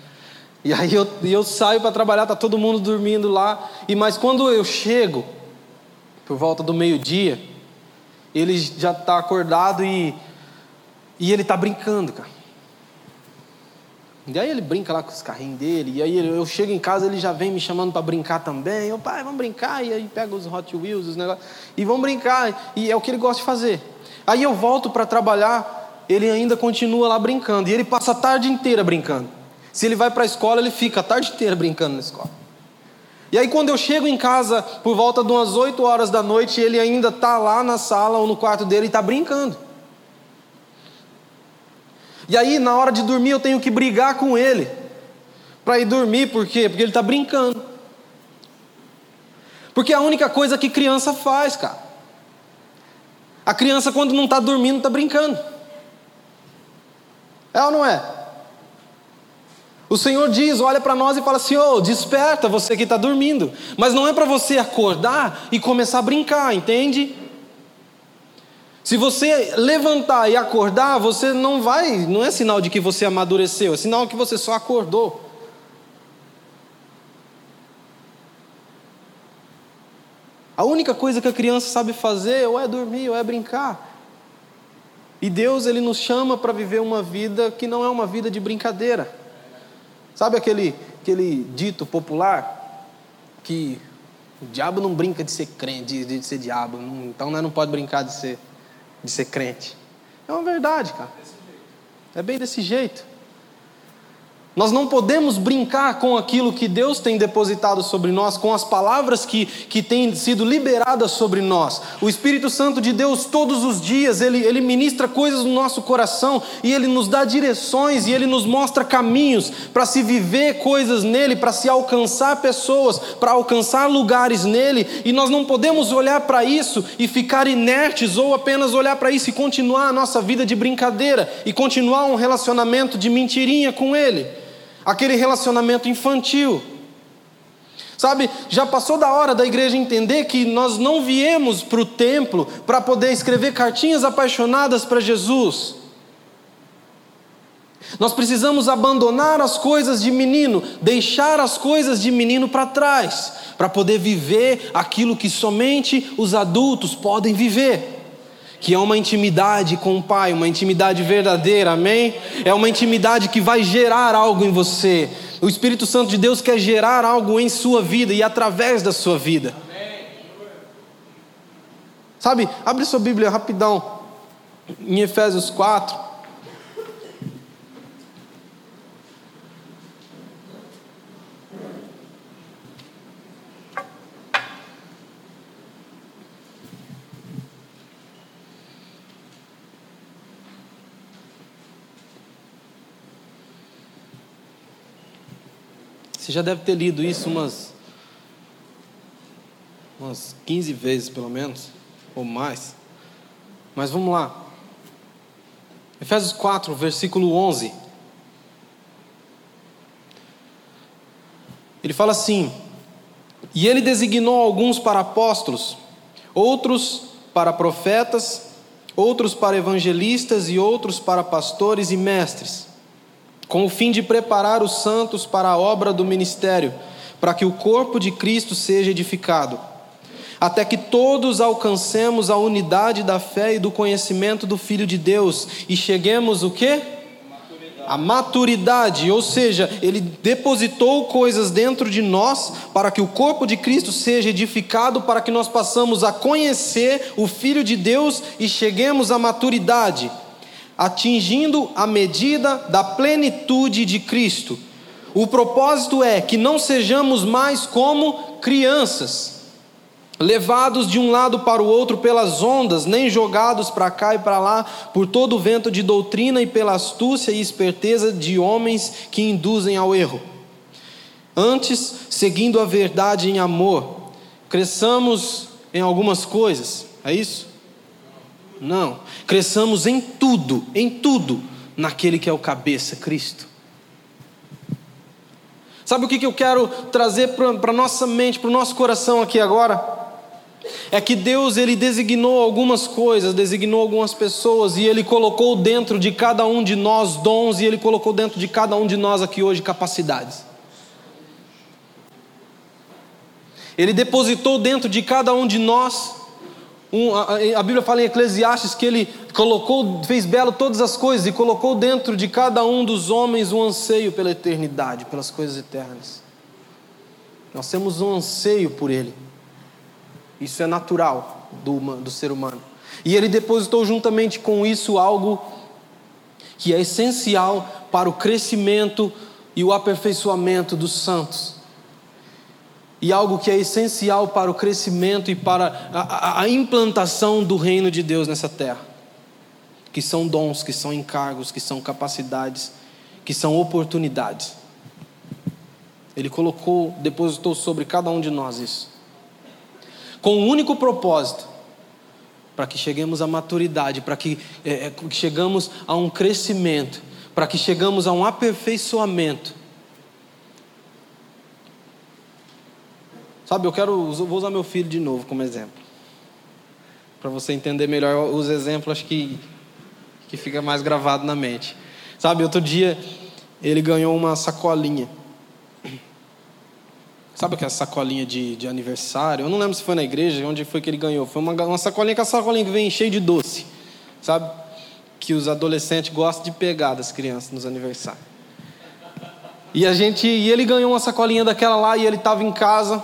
E aí eu, eu saio para trabalhar, tá todo mundo dormindo lá. E mas quando eu chego, por volta do meio-dia, ele já está acordado e, e ele está brincando, cara. E aí ele brinca lá com os carrinhos dele, e aí eu chego em casa, ele já vem me chamando para brincar também. Eu, pai, vamos brincar, e aí pega os Hot Wheels, os negócios, e vamos brincar, e é o que ele gosta de fazer. Aí eu volto para trabalhar, ele ainda continua lá brincando, e ele passa a tarde inteira brincando. Se ele vai para a escola, ele fica a tarde inteira brincando na escola. E aí quando eu chego em casa, por volta de umas 8 horas da noite, ele ainda está lá na sala ou no quarto dele e está brincando. E aí, na hora de dormir, eu tenho que brigar com ele para ir dormir, por quê? Porque ele está brincando. Porque é a única coisa que criança faz, cara. A criança, quando não está dormindo, está brincando. É ou não é? O Senhor diz, olha para nós e fala assim: oh, desperta você que está dormindo. Mas não é para você acordar e começar a brincar, entende? Se você levantar e acordar, você não vai, não é sinal de que você amadureceu, é sinal que você só acordou. A única coisa que a criança sabe fazer ou é dormir ou é brincar. E Deus ele nos chama para viver uma vida que não é uma vida de brincadeira. Sabe aquele aquele dito popular que o diabo não brinca de ser crente, de, de ser diabo, então né, não pode brincar de ser de ser crente. É uma verdade, cara. É bem desse jeito. Nós não podemos brincar com aquilo que Deus tem depositado sobre nós, com as palavras que, que têm sido liberadas sobre nós. O Espírito Santo de Deus, todos os dias, ele, ele ministra coisas no nosso coração e ele nos dá direções e ele nos mostra caminhos para se viver coisas nele, para se alcançar pessoas, para alcançar lugares nele. E nós não podemos olhar para isso e ficar inertes ou apenas olhar para isso e continuar a nossa vida de brincadeira e continuar um relacionamento de mentirinha com ele aquele relacionamento infantil. Sabe, já passou da hora da igreja entender que nós não viemos para o templo para poder escrever cartinhas apaixonadas para Jesus. Nós precisamos abandonar as coisas de menino, deixar as coisas de menino para trás, para poder viver aquilo que somente os adultos podem viver que é uma intimidade com o Pai, uma intimidade verdadeira, amém? É uma intimidade que vai gerar algo em você. O Espírito Santo de Deus quer gerar algo em sua vida e através da sua vida. Sabe, abre sua Bíblia rapidão, em Efésios 4. Você já deve ter lido isso umas, umas 15 vezes, pelo menos, ou mais. Mas vamos lá. Efésios 4, versículo 11. Ele fala assim: E ele designou alguns para apóstolos, outros para profetas, outros para evangelistas e outros para pastores e mestres com o fim de preparar os santos para a obra do ministério, para que o corpo de Cristo seja edificado, até que todos alcancemos a unidade da fé e do conhecimento do Filho de Deus e cheguemos o quê? A maturidade, ou seja, ele depositou coisas dentro de nós para que o corpo de Cristo seja edificado, para que nós possamos a conhecer o Filho de Deus e cheguemos à maturidade atingindo a medida da plenitude de Cristo. O propósito é que não sejamos mais como crianças, levados de um lado para o outro pelas ondas, nem jogados para cá e para lá por todo o vento de doutrina e pela astúcia e esperteza de homens que induzem ao erro. Antes, seguindo a verdade em amor, cresçamos em algumas coisas, é isso? Não. Cresçamos em tudo, em tudo, naquele que é o cabeça, Cristo. Sabe o que eu quero trazer para a nossa mente, para o nosso coração aqui agora? É que Deus ele designou algumas coisas, designou algumas pessoas e ele colocou dentro de cada um de nós dons e ele colocou dentro de cada um de nós aqui hoje capacidades. Ele depositou dentro de cada um de nós um, a, a, Bíblia fala em Eclesiastes que ele colocou, fez belo todas as coisas e colocou dentro de cada um dos homens um anseio pela eternidade, pelas coisas eternas. Nós temos um anseio por ele. Isso é natural do, do ser humano. E ele depositou juntamente com isso algo que é essencial para o crescimento e o aperfeiçoamento dos santos e algo que é essencial para o crescimento e para a, a, implantação do reino de Deus nessa terra, que são dons, que são encargos, que são capacidades, que são oportunidades. Ele colocou, depositou sobre cada um de nós isso, com o um único propósito, para que cheguemos à maturidade, para que, é, é, chegamos a um crescimento, para que chegamos a um aperfeiçoamento Sabe, eu quero, vou usar meu filho de novo como exemplo. Para você entender melhor os exemplos, que, que fica mais gravado na mente. Sabe, outro dia ele ganhou uma sacolinha. Sabe aquela sacolinha de, de aniversário? Eu não lembro se foi na igreja, onde foi que ele ganhou. Foi uma, uma sacolinha, aquela sacolinha que vem cheia de doce. Sabe? Que os adolescentes gostam de pegar das crianças nos aniversários. E a gente, e ele ganhou uma sacolinha daquela lá e ele estava em casa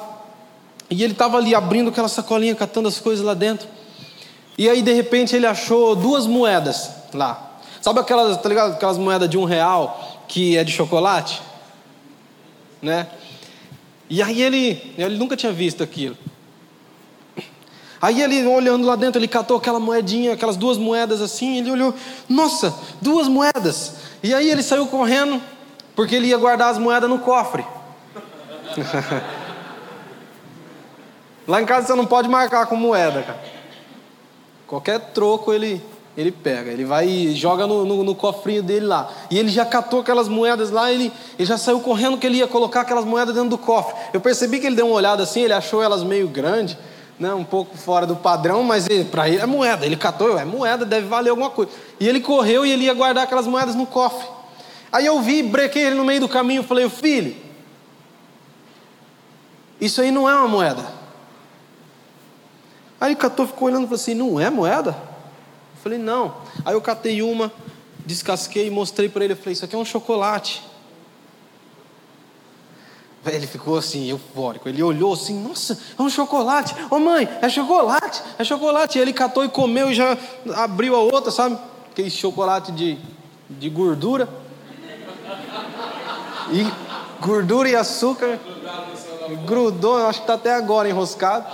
e ele estava ali abrindo aquela sacolinha, catando as coisas lá dentro. E aí, de repente, ele achou duas moedas lá. Sabe aquelas, tá ligado? Aquelas moedas de um real que é de chocolate? Né? E aí ele, ele nunca tinha visto aquilo. Aí ele, olhando lá dentro, ele catou aquela moedinha, aquelas duas moedas assim, ele olhou, nossa, duas moedas. E aí ele saiu correndo, porque ele ia guardar as moedas no cofre. Lá em casa você não pode marcar com moeda, cara. Qualquer troco ele, ele pega, ele vai e joga no, no, no, cofrinho dele lá. E ele já catou aquelas moedas lá, ele, ele já saiu correndo que ele ia colocar aquelas moedas dentro do cofre. Eu percebi que ele deu uma olhada assim, ele achou elas meio grandes, né, um pouco fora do padrão, mas para ele é moeda. Ele catou, é moeda, deve valer alguma coisa. E ele correu e ele ia guardar aquelas moedas no cofre. Aí eu vi, brequei ele no meio do caminho, falei, filho, isso aí não é uma moeda. Aí catou, ficou olhando e falou assim: não é moeda? Eu falei: não. Aí eu catei uma, descasquei e mostrei para ele. Eu falei: isso aqui é um chocolate. Ele ficou assim, eufórico. Ele olhou assim, nossa, é um chocolate. Ô oh, mãe, é chocolate, é chocolate. E ele catou e comeu e já abriu a outra, sabe? Aquele chocolate de, de gordura. E gordura e açúcar. Grudou, acho que está até agora enroscado.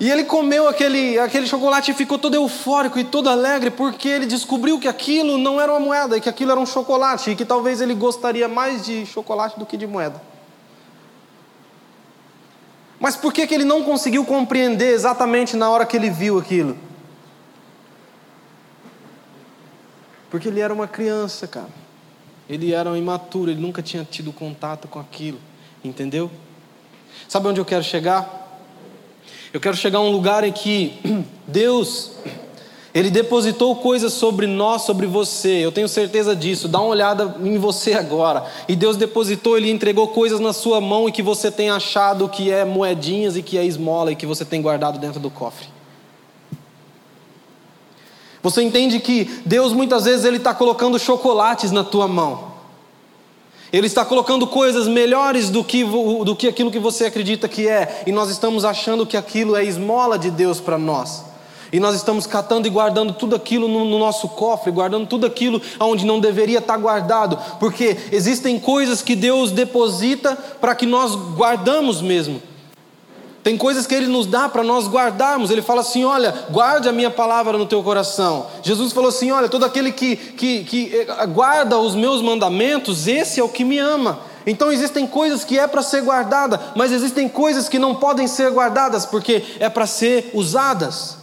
E ele comeu aquele, aquele chocolate e ficou todo eufórico e todo alegre, porque ele descobriu que aquilo não era uma moeda, e que aquilo era um chocolate, e que talvez ele gostaria mais de chocolate do que de moeda. Mas por que, que ele não conseguiu compreender exatamente na hora que ele viu aquilo? Porque ele era uma criança, cara. Ele era um imaturo, ele nunca tinha tido contato com aquilo, entendeu? Sabe onde eu quero chegar? Eu quero chegar a um lugar em que Deus, Ele depositou coisas sobre nós, sobre você. Eu tenho certeza disso. Dá uma olhada em você agora. E Deus depositou, Ele entregou coisas na sua mão e que você tem achado que é moedinhas e que é esmola e que você tem guardado dentro do cofre. Você entende que Deus muitas vezes Ele está colocando chocolates na tua mão. Ele está colocando coisas melhores do que, do que aquilo que você acredita que é, e nós estamos achando que aquilo é esmola de Deus para nós. E nós estamos catando e guardando tudo aquilo no, no nosso cofre, guardando tudo aquilo onde não deveria estar guardado, porque existem coisas que Deus deposita para que nós guardamos mesmo. Tem coisas que Ele nos dá para nós guardarmos. Ele fala assim: olha, guarde a minha palavra no teu coração. Jesus falou assim: olha, todo aquele que, que, que eh, guarda os meus mandamentos, esse é o que me ama. Então existem coisas que é para ser guardada, mas existem coisas que não podem ser guardadas porque é para ser usadas.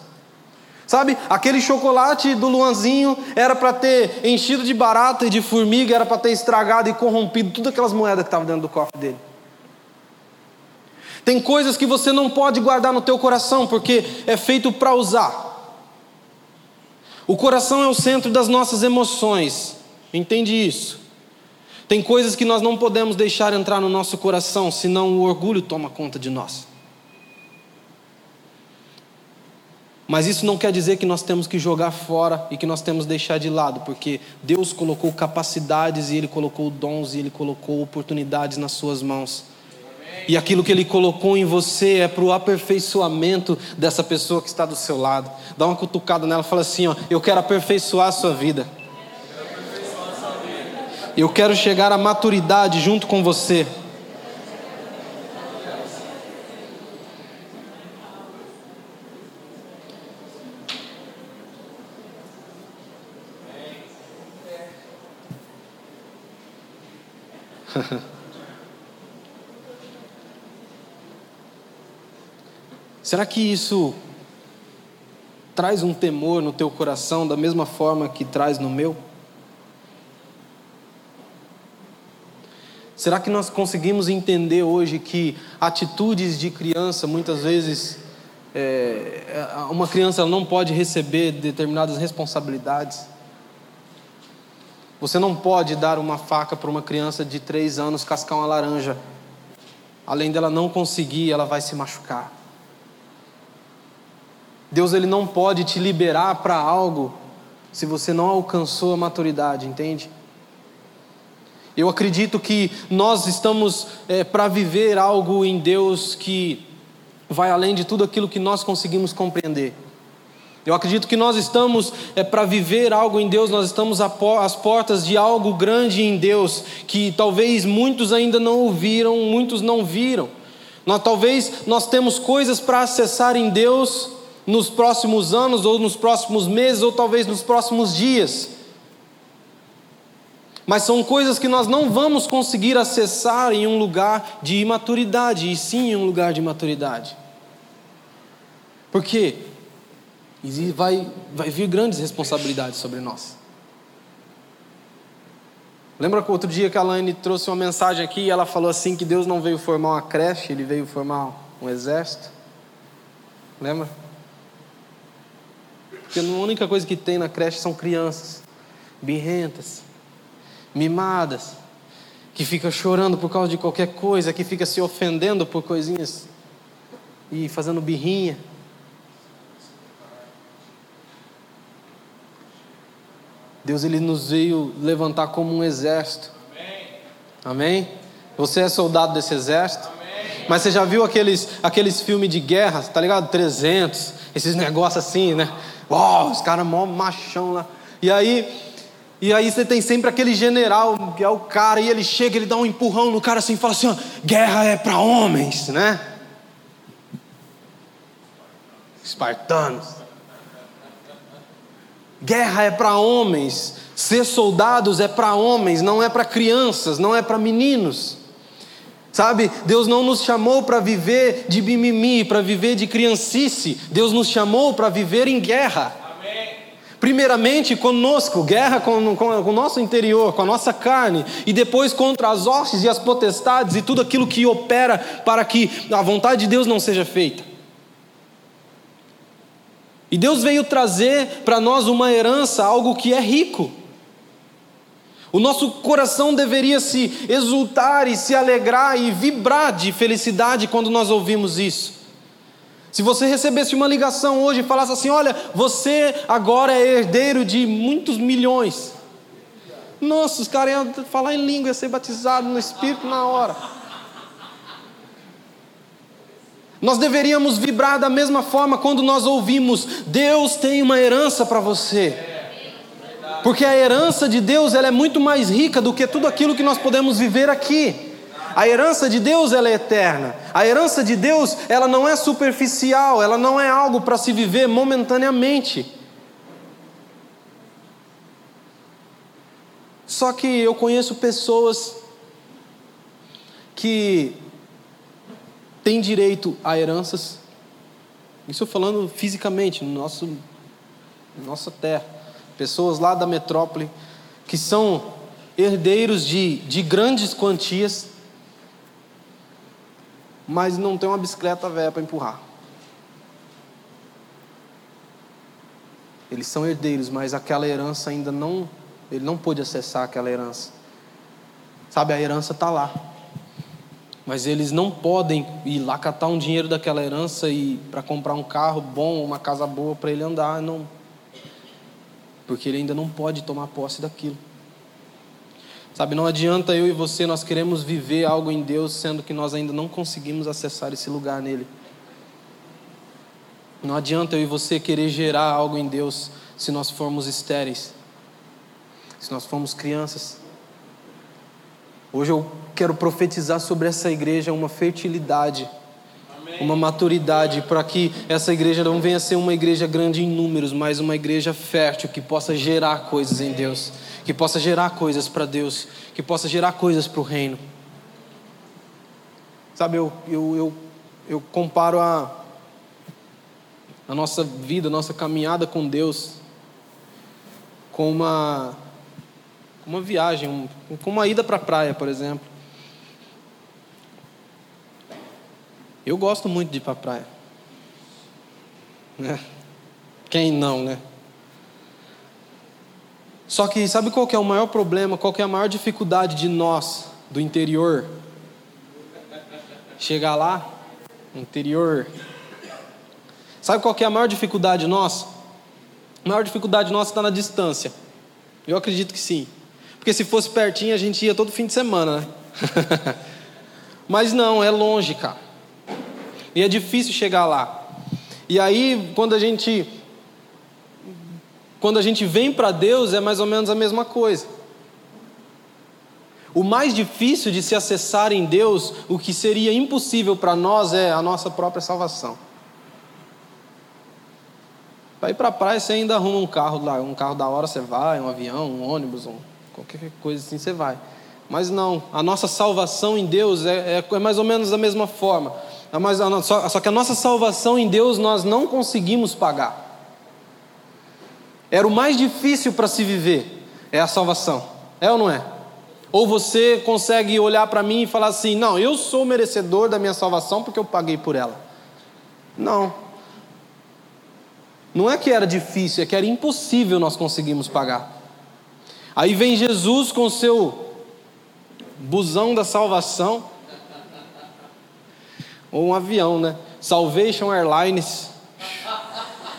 Sabe, aquele chocolate do Luanzinho era para ter enchido de barata e de formiga, era para ter estragado e corrompido todas aquelas moedas que estavam dentro do cofre dele. Tem coisas que você não pode guardar no teu coração porque é feito para usar. O coração é o centro das nossas emoções. Entende isso? Tem coisas que nós não podemos deixar entrar no nosso coração, senão o orgulho toma conta de nós. Mas isso não quer dizer que nós temos que jogar fora e que nós temos que deixar de lado, porque Deus colocou capacidades e Ele colocou dons e Ele colocou oportunidades nas suas mãos. E aquilo que Ele colocou em você é para o aperfeiçoamento dessa pessoa que está do seu lado. Dá uma cutucada nela e fala assim: ó, Eu quero aperfeiçoar a sua vida. Eu quero chegar à maturidade junto com você. Será que isso traz um temor no teu coração da mesma forma que traz no meu? Será que nós conseguimos entender hoje que atitudes de criança, muitas vezes, é, é uma criança não pode receber determinadas responsabilidades? Você não pode dar uma faca para uma criança de três anos cascar uma laranja. Além dela não conseguir, ela vai se machucar. Deus ele não pode te liberar para algo se você não alcançou a maturidade, entende? Eu acredito que nós estamos é, para viver algo em Deus que vai além de tudo aquilo que nós conseguimos compreender. Eu acredito que nós estamos é, para viver algo em Deus, nós estamos às portas de algo grande em Deus, que talvez muitos ainda não ouviram, muitos não viram. Nós, talvez nós temos coisas para acessar em Deus nos próximos anos, ou nos próximos meses, ou talvez nos próximos dias. Mas são coisas que nós não vamos conseguir acessar em um lugar de imaturidade, e sim em um lugar de maturidade. Por quê? E vai, vai vir grandes responsabilidades sobre nós. Lembra que outro dia que a Laine trouxe uma mensagem aqui e ela falou assim que Deus não veio formar uma creche, Ele veio formar um exército? Lembra? Porque a única coisa que tem na creche são crianças, birrentas, mimadas, que fica chorando por causa de qualquer coisa, que fica se ofendendo por coisinhas e fazendo birrinha. Deus ele nos veio levantar como um exército. Amém? Amém? Você é soldado desse exército? Mas você já viu aqueles, aqueles filmes de guerra, tá ligado? 300, esses negócios assim, né? Uau, os caras mó machão lá. E aí, e aí você tem sempre aquele general, que é o cara, e ele chega, ele dá um empurrão no cara assim e fala assim: ó, guerra é para homens, né? Espartanos. Guerra é para homens, ser soldados é para homens, não é para crianças, não é para meninos. Sabe, Deus não nos chamou para viver de mimimi, para viver de criancice, Deus nos chamou para viver em guerra. Primeiramente conosco, guerra com, com, com, o nosso interior, com a nossa carne, e depois contra as hostes e as potestades e tudo aquilo que opera para que a vontade de Deus não seja feita. E Deus veio trazer para nós uma herança, algo que é rico. O nosso coração deveria se exultar e se alegrar e vibrar de felicidade quando nós ouvimos isso. Se você recebesse uma ligação hoje e falasse assim: Olha, você agora é herdeiro de muitos milhões. Nossa, os caras iam falar em língua, ia ser batizado no Espírito na hora. Nós deveríamos vibrar da mesma forma quando nós ouvimos: Deus tem uma herança para você. Porque a herança de Deus ela é muito mais rica do que tudo aquilo que nós podemos viver aqui. A herança de Deus ela é eterna. A herança de Deus ela não é superficial, ela não é algo para se viver momentaneamente. Só que eu conheço pessoas que tem direito a heranças, isso falando fisicamente, no nosso, nossa terra, pessoas lá da metrópole que são herdeiros de, de grandes quantias, mas não tem uma bicicleta velha para empurrar. Eles são herdeiros, mas aquela herança ainda não, ele não pôde acessar aquela herança. Sabe, a herança está lá mas eles não podem ir lá catar um dinheiro daquela herança e para comprar um carro bom, uma casa boa para ele andar, não. Porque ele ainda não pode tomar posse daquilo. Sabe, não adianta eu e você, nós queremos viver algo em Deus, sendo que nós ainda não conseguimos acessar esse lugar nele. Não adianta eu e você querer gerar algo em Deus se nós formos estéreis, se nós formos crianças. Hoje eu quero profetizar sobre essa igreja uma fertilidade. Uma maturidade, para que essa igreja não venha a ser uma igreja grande em números, mas uma igreja fértil que possa gerar coisas em Deus, que possa gerar coisas para Deus, que possa gerar coisas para o reino. Sabe, eu, eu, eu, eu comparo a, a nossa vida, a nossa caminhada com Deus com uma uma viagem, como uma ida para a praia, por exemplo. Eu gosto muito de ir para praia. Né? Quem não, né? Só que sabe qual que é o maior problema, qual que é a maior dificuldade de nós, do interior? Chegar lá, interior. Sabe qual que é a maior dificuldade nossa? A maior dificuldade nossa está na distância. Eu acredito que sim. Porque se fosse pertinho, a gente ia todo fim de semana, né? Mas não, é longe, cara. E é difícil chegar lá. E aí, quando a gente quando a gente vem para Deus, é mais ou menos a mesma coisa. O mais difícil de se acessar em Deus, o que seria impossível para nós é a nossa própria salvação. Para ir para a praia, você ainda arruma um carro lá, um carro da hora, você vai, um avião, um ônibus, um, qualquer coisa assim você vai. Mas não, a nossa salvação em Deus é, é, é mais ou menos da mesma forma. É mais, só, que a nossa salvação em Deus nós não conseguimos pagar. Era o mais difícil para se viver, é a salvação. É ou não é? Ou você consegue olhar para mim e falar assim: não, eu sou merecedor da minha salvação porque eu paguei por ela. Não. Não é que era difícil, é que era impossível nós conseguirmos pagar. Aí vem Jesus com seu busão da salvação, ou um avião, né? Salvation Airlines.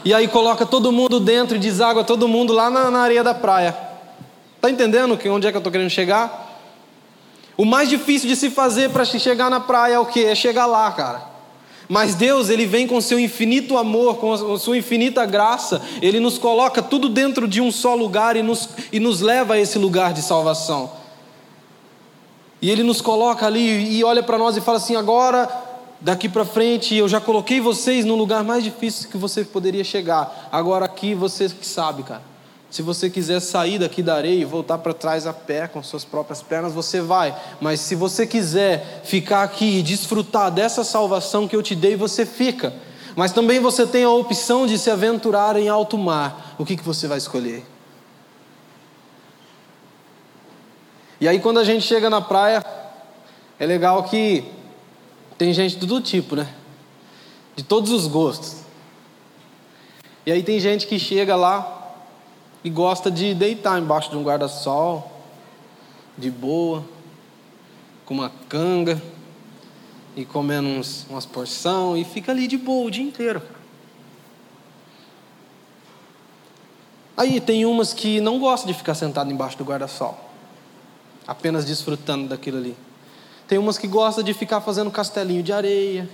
E aí coloca todo mundo dentro e deságua todo mundo lá na, na areia da praia. Tá entendendo que onde é que eu estou querendo chegar? O mais difícil de se fazer para chegar na praia é o que? É chegar lá, cara. Mas Deus, Ele vem com seu infinito amor, com a sua infinita graça, Ele nos coloca tudo dentro de um só lugar e nos, e nos leva a esse lugar de salvação. E Ele nos coloca ali e olha para nós e fala assim: agora, daqui para frente, eu já coloquei vocês no lugar mais difícil que você poderia chegar. Agora aqui você que sabe, cara. Se você quiser sair daqui da areia e voltar para trás a pé com suas próprias pernas, você vai. Mas se você quiser ficar aqui e desfrutar dessa salvação que eu te dei, você fica. Mas também você tem a opção de se aventurar em alto mar. O que, que você vai escolher? E aí, quando a gente chega na praia, é legal que tem gente de todo tipo, né? De todos os gostos. E aí, tem gente que chega lá e gosta de deitar embaixo de um guarda-sol, de boa, com uma canga e comendo uns, umas porção e fica ali de boa o dia inteiro. Aí tem umas que não gostam de ficar sentado embaixo do guarda-sol, apenas desfrutando daquilo ali. Tem umas que gostam de ficar fazendo castelinho de areia,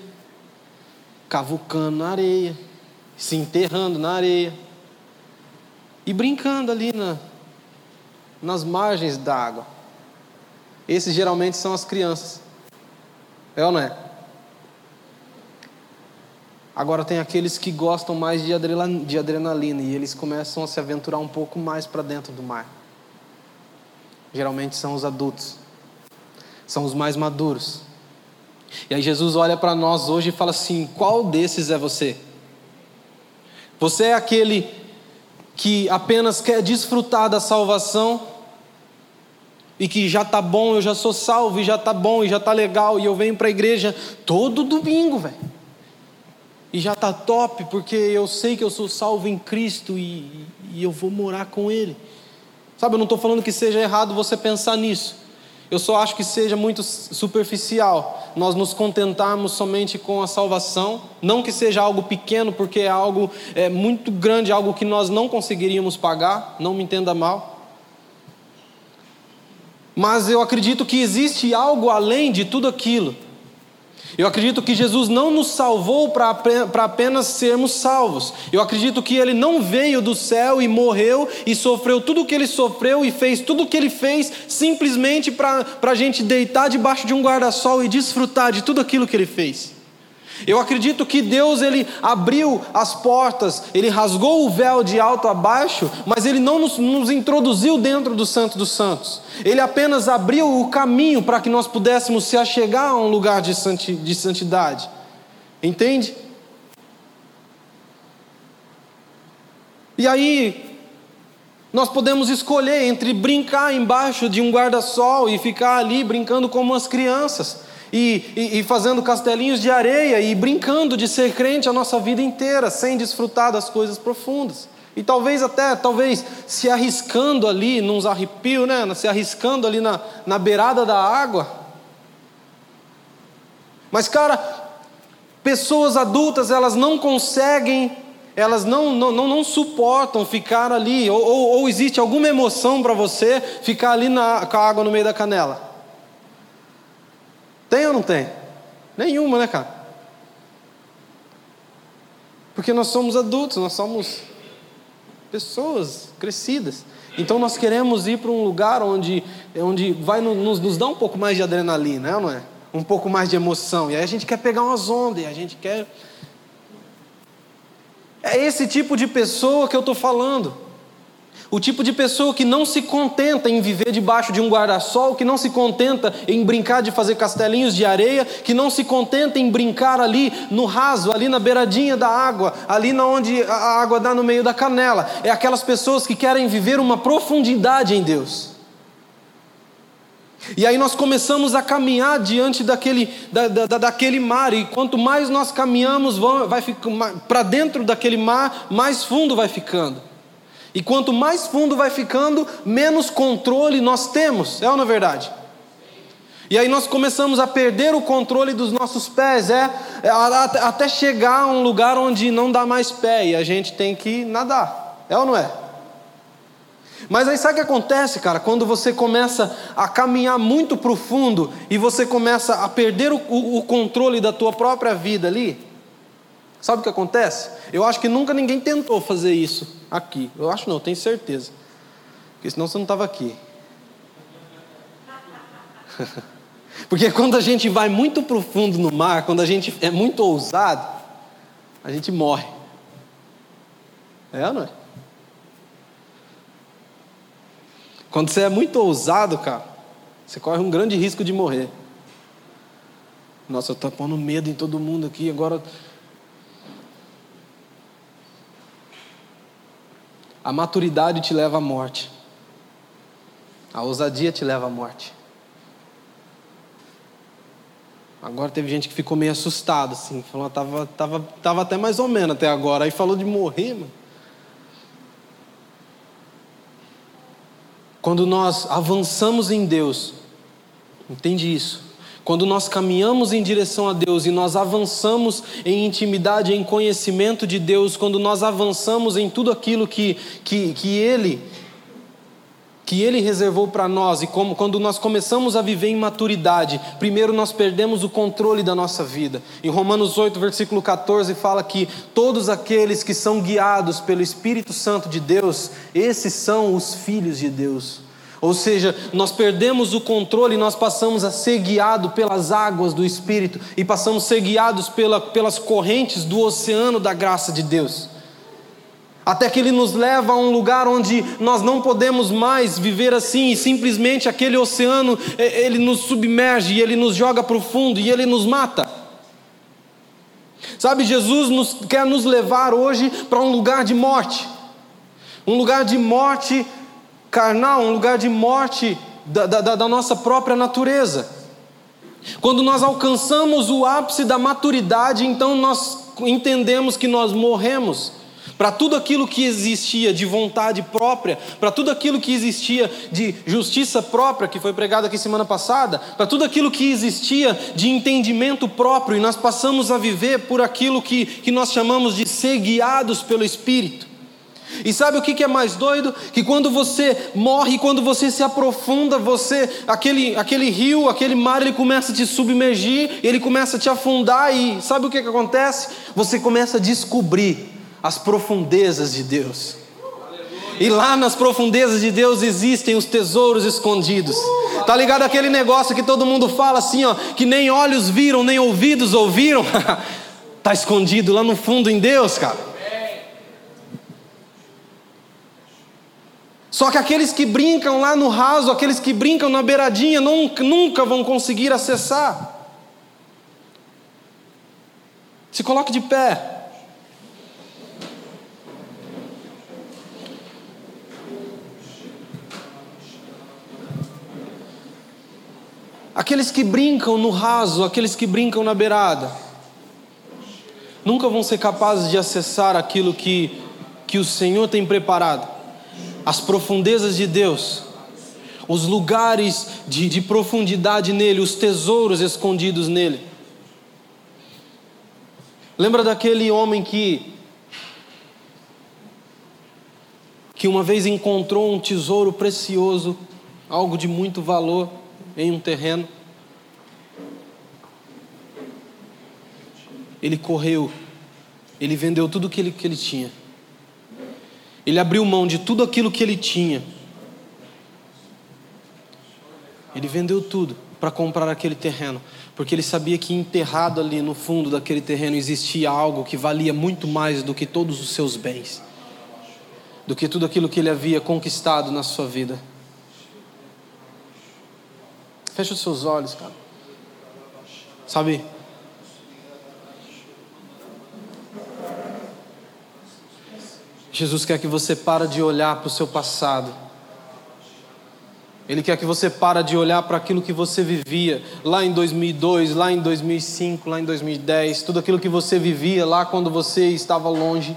cavucando na areia, se enterrando na areia e brincando ali na, nas margens da água. Esses geralmente são as crianças. É ou não é? Agora tem aqueles que gostam mais de adrenalina e eles começam a se aventurar um pouco mais para dentro do mar. Geralmente são os adultos, são os mais maduros. E aí Jesus olha para nós hoje e fala assim: qual desses é você? Você é aquele que apenas quer desfrutar da salvação e que já tá bom, eu já sou salvo e já tá bom e já tá legal e eu venho para a igreja todo domingo, velho. E já tá top porque eu sei que eu sou salvo em Cristo e, e eu vou morar com Ele. Sabe, eu não estou falando que seja errado você pensar nisso. Eu só acho que seja muito superficial nós nos contentarmos somente com a salvação, não que seja algo pequeno, porque é algo é, muito grande, algo que nós não conseguiríamos pagar, não me entenda mal. Mas eu acredito que existe algo além de tudo aquilo. Eu acredito que Jesus não nos salvou para apenas sermos salvos. Eu acredito que Ele não veio do céu e morreu e sofreu tudo o que Ele sofreu e fez tudo o que Ele fez simplesmente para a gente deitar debaixo de um guarda-sol e desfrutar de tudo aquilo que Ele fez. Eu acredito que Deus ele abriu as portas, ele rasgou o véu de alto a baixo, mas ele não nos, nos introduziu dentro do Santo dos Santos. Ele apenas abriu o caminho para que nós pudéssemos se achegar a um lugar de, santi, de santidade. Entende? E aí, nós podemos escolher entre brincar embaixo de um guarda-sol e ficar ali brincando como as crianças e, e, e fazendo castelinhos de areia e brincando de ser crente a nossa vida inteira, sem desfrutar das coisas profundas. E talvez até, talvez, se arriscando ali, nos arrepios, né? Se arriscando ali na, na beirada da água. Mas, cara, pessoas adultas, elas não conseguem, elas não, não, não, não suportam ficar ali, ou, ou, ou existe alguma emoção para você ficar ali na, com a água no meio da canela. Tem ou não tem? Nenhuma, né, cara? Porque nós somos adultos, nós somos pessoas crescidas. Então nós queremos ir para um lugar onde, onde vai nos, nos dar um pouco mais de adrenalina, é não é? Um pouco mais de emoção. E aí a gente quer pegar umas ondas, e a gente quer. É esse tipo de pessoa que eu estou falando. O tipo de pessoa que não se contenta em viver debaixo de um guarda-sol, que não se contenta em brincar de fazer castelinhos de areia, que não se contenta em brincar ali no raso, ali na beiradinha da água, ali na onde a água dá no meio da canela. É aquelas pessoas que querem viver uma profundidade em Deus. E aí nós começamos a caminhar diante daquele, da, da, daquele mar, e quanto mais nós caminhamos, vai para dentro daquele mar, mais fundo vai ficando. E quanto mais fundo vai ficando, menos controle nós temos, é ou não é verdade? E aí nós começamos a perder o controle dos nossos pés, é, é até chegar a um lugar onde não dá mais pé e a gente tem que nadar, é ou não é? Mas aí sabe o que acontece, cara? Quando você começa a caminhar muito profundo e você começa a perder o, o, o controle da tua própria vida ali, sabe o que acontece? Eu acho que nunca ninguém tentou fazer isso aqui. Eu acho não, tenho certeza. Porque senão você não estava aqui. Porque quando a gente vai muito profundo no mar, quando a gente é muito ousado, a gente morre. É ou não é? Quando você é muito ousado, cara, você corre um grande risco de morrer. Nossa, eu estou pondo medo em todo mundo aqui, agora. A maturidade te leva à morte. A ousadia te leva à morte. Agora teve gente que ficou meio assustado, assim, falou, tava, tava, tava até mais ou menos até agora. Aí falou de morrer, mano. Quando nós avançamos em Deus, entende isso? Quando nós caminhamos em direção a Deus e nós avançamos em intimidade, em conhecimento de Deus, quando nós avançamos em tudo aquilo que, que, que Ele que Ele reservou para nós e como quando nós começamos a viver em maturidade, primeiro nós perdemos o controle da nossa vida. Em Romanos 8, versículo 14, fala que todos aqueles que são guiados pelo Espírito Santo de Deus, esses são os filhos de Deus. Ou seja, nós perdemos o controle e nós passamos a ser guiados pelas águas do Espírito e passamos a ser guiados pela, pelas correntes do oceano da graça de Deus até que ele nos leva a um lugar onde nós não podemos mais viver assim e simplesmente aquele oceano ele nos submerge, ele nos joga para o fundo e ele nos mata. Sabe, Jesus nos, quer nos levar hoje para um lugar de morte, um lugar de morte carnal, um lugar de morte da, da, da nossa própria natureza. Quando nós alcançamos o ápice da maturidade, então nós entendemos que nós morremos para tudo aquilo que existia de vontade própria, para tudo aquilo que existia de justiça própria, que foi pregado aqui semana passada, para tudo aquilo que existia de entendimento próprio, e nós passamos a viver por aquilo que, que nós chamamos de ser guiados pelo Espírito. E sabe o que é mais doido? Que quando você morre, quando você se aprofunda, você aquele, aquele rio, aquele mar, ele começa a te submergir, ele começa a te afundar e sabe o que, que acontece? Você começa a descobrir as profundezas de Deus. E lá nas profundezas de Deus existem os tesouros escondidos. Tá ligado aquele negócio que todo mundo fala assim, ó, que nem olhos viram, nem ouvidos ouviram? tá escondido lá no fundo em Deus, cara. Só que aqueles que brincam lá no raso, aqueles que brincam na beiradinha, nunca, vão conseguir acessar. Se coloque de pé. Aqueles que brincam no raso, aqueles que brincam na beirada, nunca vão ser capazes de acessar aquilo que, que o Senhor tem preparado, as profundezas de Deus, os lugares de, de profundidade nele, os tesouros escondidos nele. Lembra daquele homem que que uma vez encontrou um tesouro precioso, algo de muito valor, em um terreno. Ele correu, ele vendeu tudo que ele, que ele tinha. Ele abriu mão de tudo aquilo que ele tinha. Ele vendeu tudo para comprar aquele terreno, porque ele sabia que enterrado ali no fundo daquele terreno existia algo que valia muito mais do que todos os seus bens, do que tudo aquilo que ele havia conquistado na sua vida. Fecha os seus olhos, cara. Sabe? Jesus quer que você para de olhar para o seu passado. Ele quer que você para de olhar para aquilo que você vivia lá em 2002, lá em 2005, lá em 2010, tudo aquilo que você vivia lá quando você estava longe.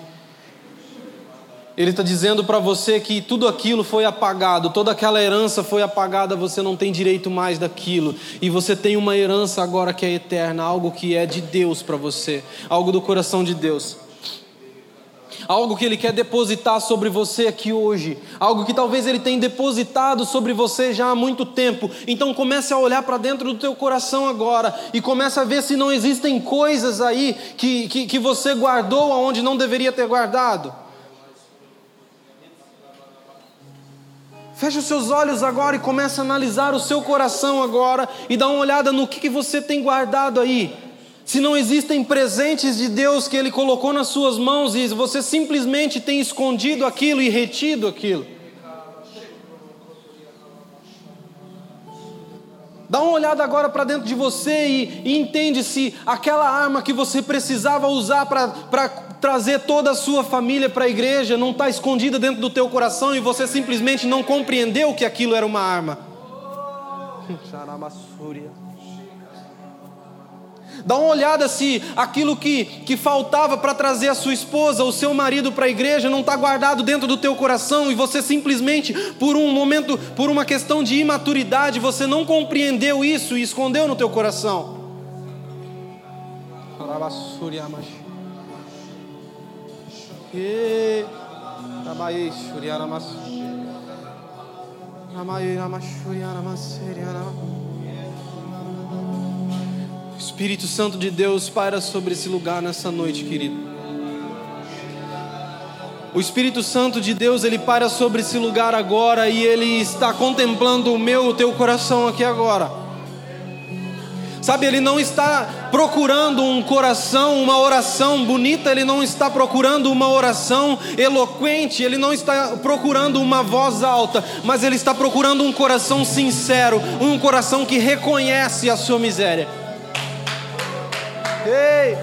Ele está dizendo para você que tudo aquilo foi apagado, toda aquela herança foi apagada, você não tem direito mais daquilo. E você tem uma herança agora que é eterna, algo que é de Deus para você, algo do coração de Deus. Algo que Ele quer depositar sobre você aqui hoje, algo que talvez Ele tenha depositado sobre você já há muito tempo. Então comece a olhar para dentro do teu coração agora e comece a ver se não existem coisas aí que, que, que você guardou aonde não deveria ter guardado. Feche os seus olhos agora e comece a analisar o seu coração agora e dá uma olhada no que, que você tem guardado aí. Se não existem presentes de Deus que Ele colocou nas suas mãos e você simplesmente tem escondido aquilo e retido aquilo. Dá uma olhada agora para dentro de você e, e, entende se aquela arma que você precisava usar para trazer toda a sua família para a igreja não está escondida dentro do teu coração e você simplesmente não compreendeu que aquilo era uma arma. Dá uma olhada se aquilo que, que faltava para trazer a sua esposa, o seu marido para a igreja, não está guardado dentro do teu coração e você simplesmente, por um momento, por uma questão de imaturidade, você não compreendeu isso e escondeu no teu coração. Espírito Santo de Deus paira sobre esse lugar nessa noite, querido. O Espírito Santo de Deus, ele para sobre esse lugar agora e ele está contemplando o meu, o teu coração aqui agora. Sabe, ele não está procurando um coração, uma oração bonita, ele não está procurando uma oração eloquente, ele não está procurando uma voz alta, mas ele está procurando um coração sincero, um coração que reconhece a sua miséria. Ei!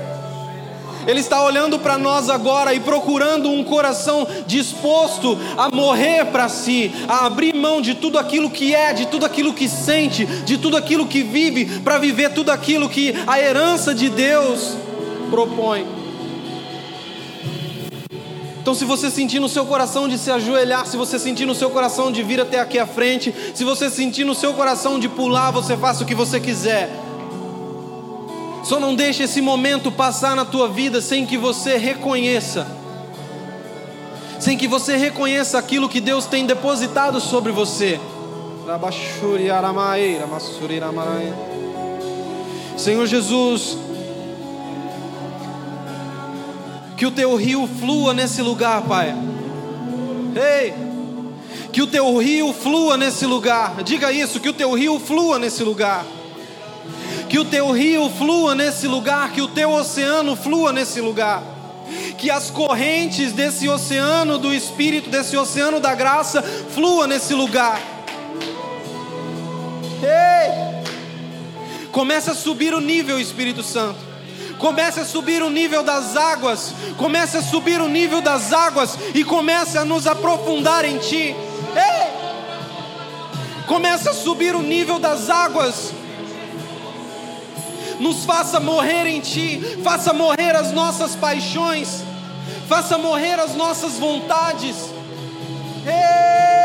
Ele está olhando para nós agora e procurando um coração disposto a morrer para si, a abrir mão de tudo aquilo que é, de tudo aquilo que sente, de tudo aquilo que vive, para viver tudo aquilo que a herança de Deus propõe. Então, se você sentir no seu coração de se ajoelhar, se você sentir no seu coração de vir até aqui à frente, se você sentir no seu coração de pular, você faça o que você quiser. Só não deixe esse momento passar na tua vida sem que você reconheça, sem que você reconheça aquilo que Deus tem depositado sobre você. Senhor Jesus, que o teu rio flua nesse lugar, Pai. Ei, que o teu rio flua nesse lugar. Diga isso, que o teu rio flua nesse lugar que o teu rio flua nesse lugar, que o teu oceano flua nesse lugar, que as correntes desse oceano do Espírito, desse oceano da graça, flua nesse lugar. Ei! Comece a subir o nível, Espírito Santo. Comece a subir o nível das águas. Comece a subir o nível das águas e comece a nos aprofundar em Ti. Ei! Comece a subir o nível das águas nos faça morrer em Ti, faça morrer as nossas paixões, faça morrer as nossas vontades. Ei!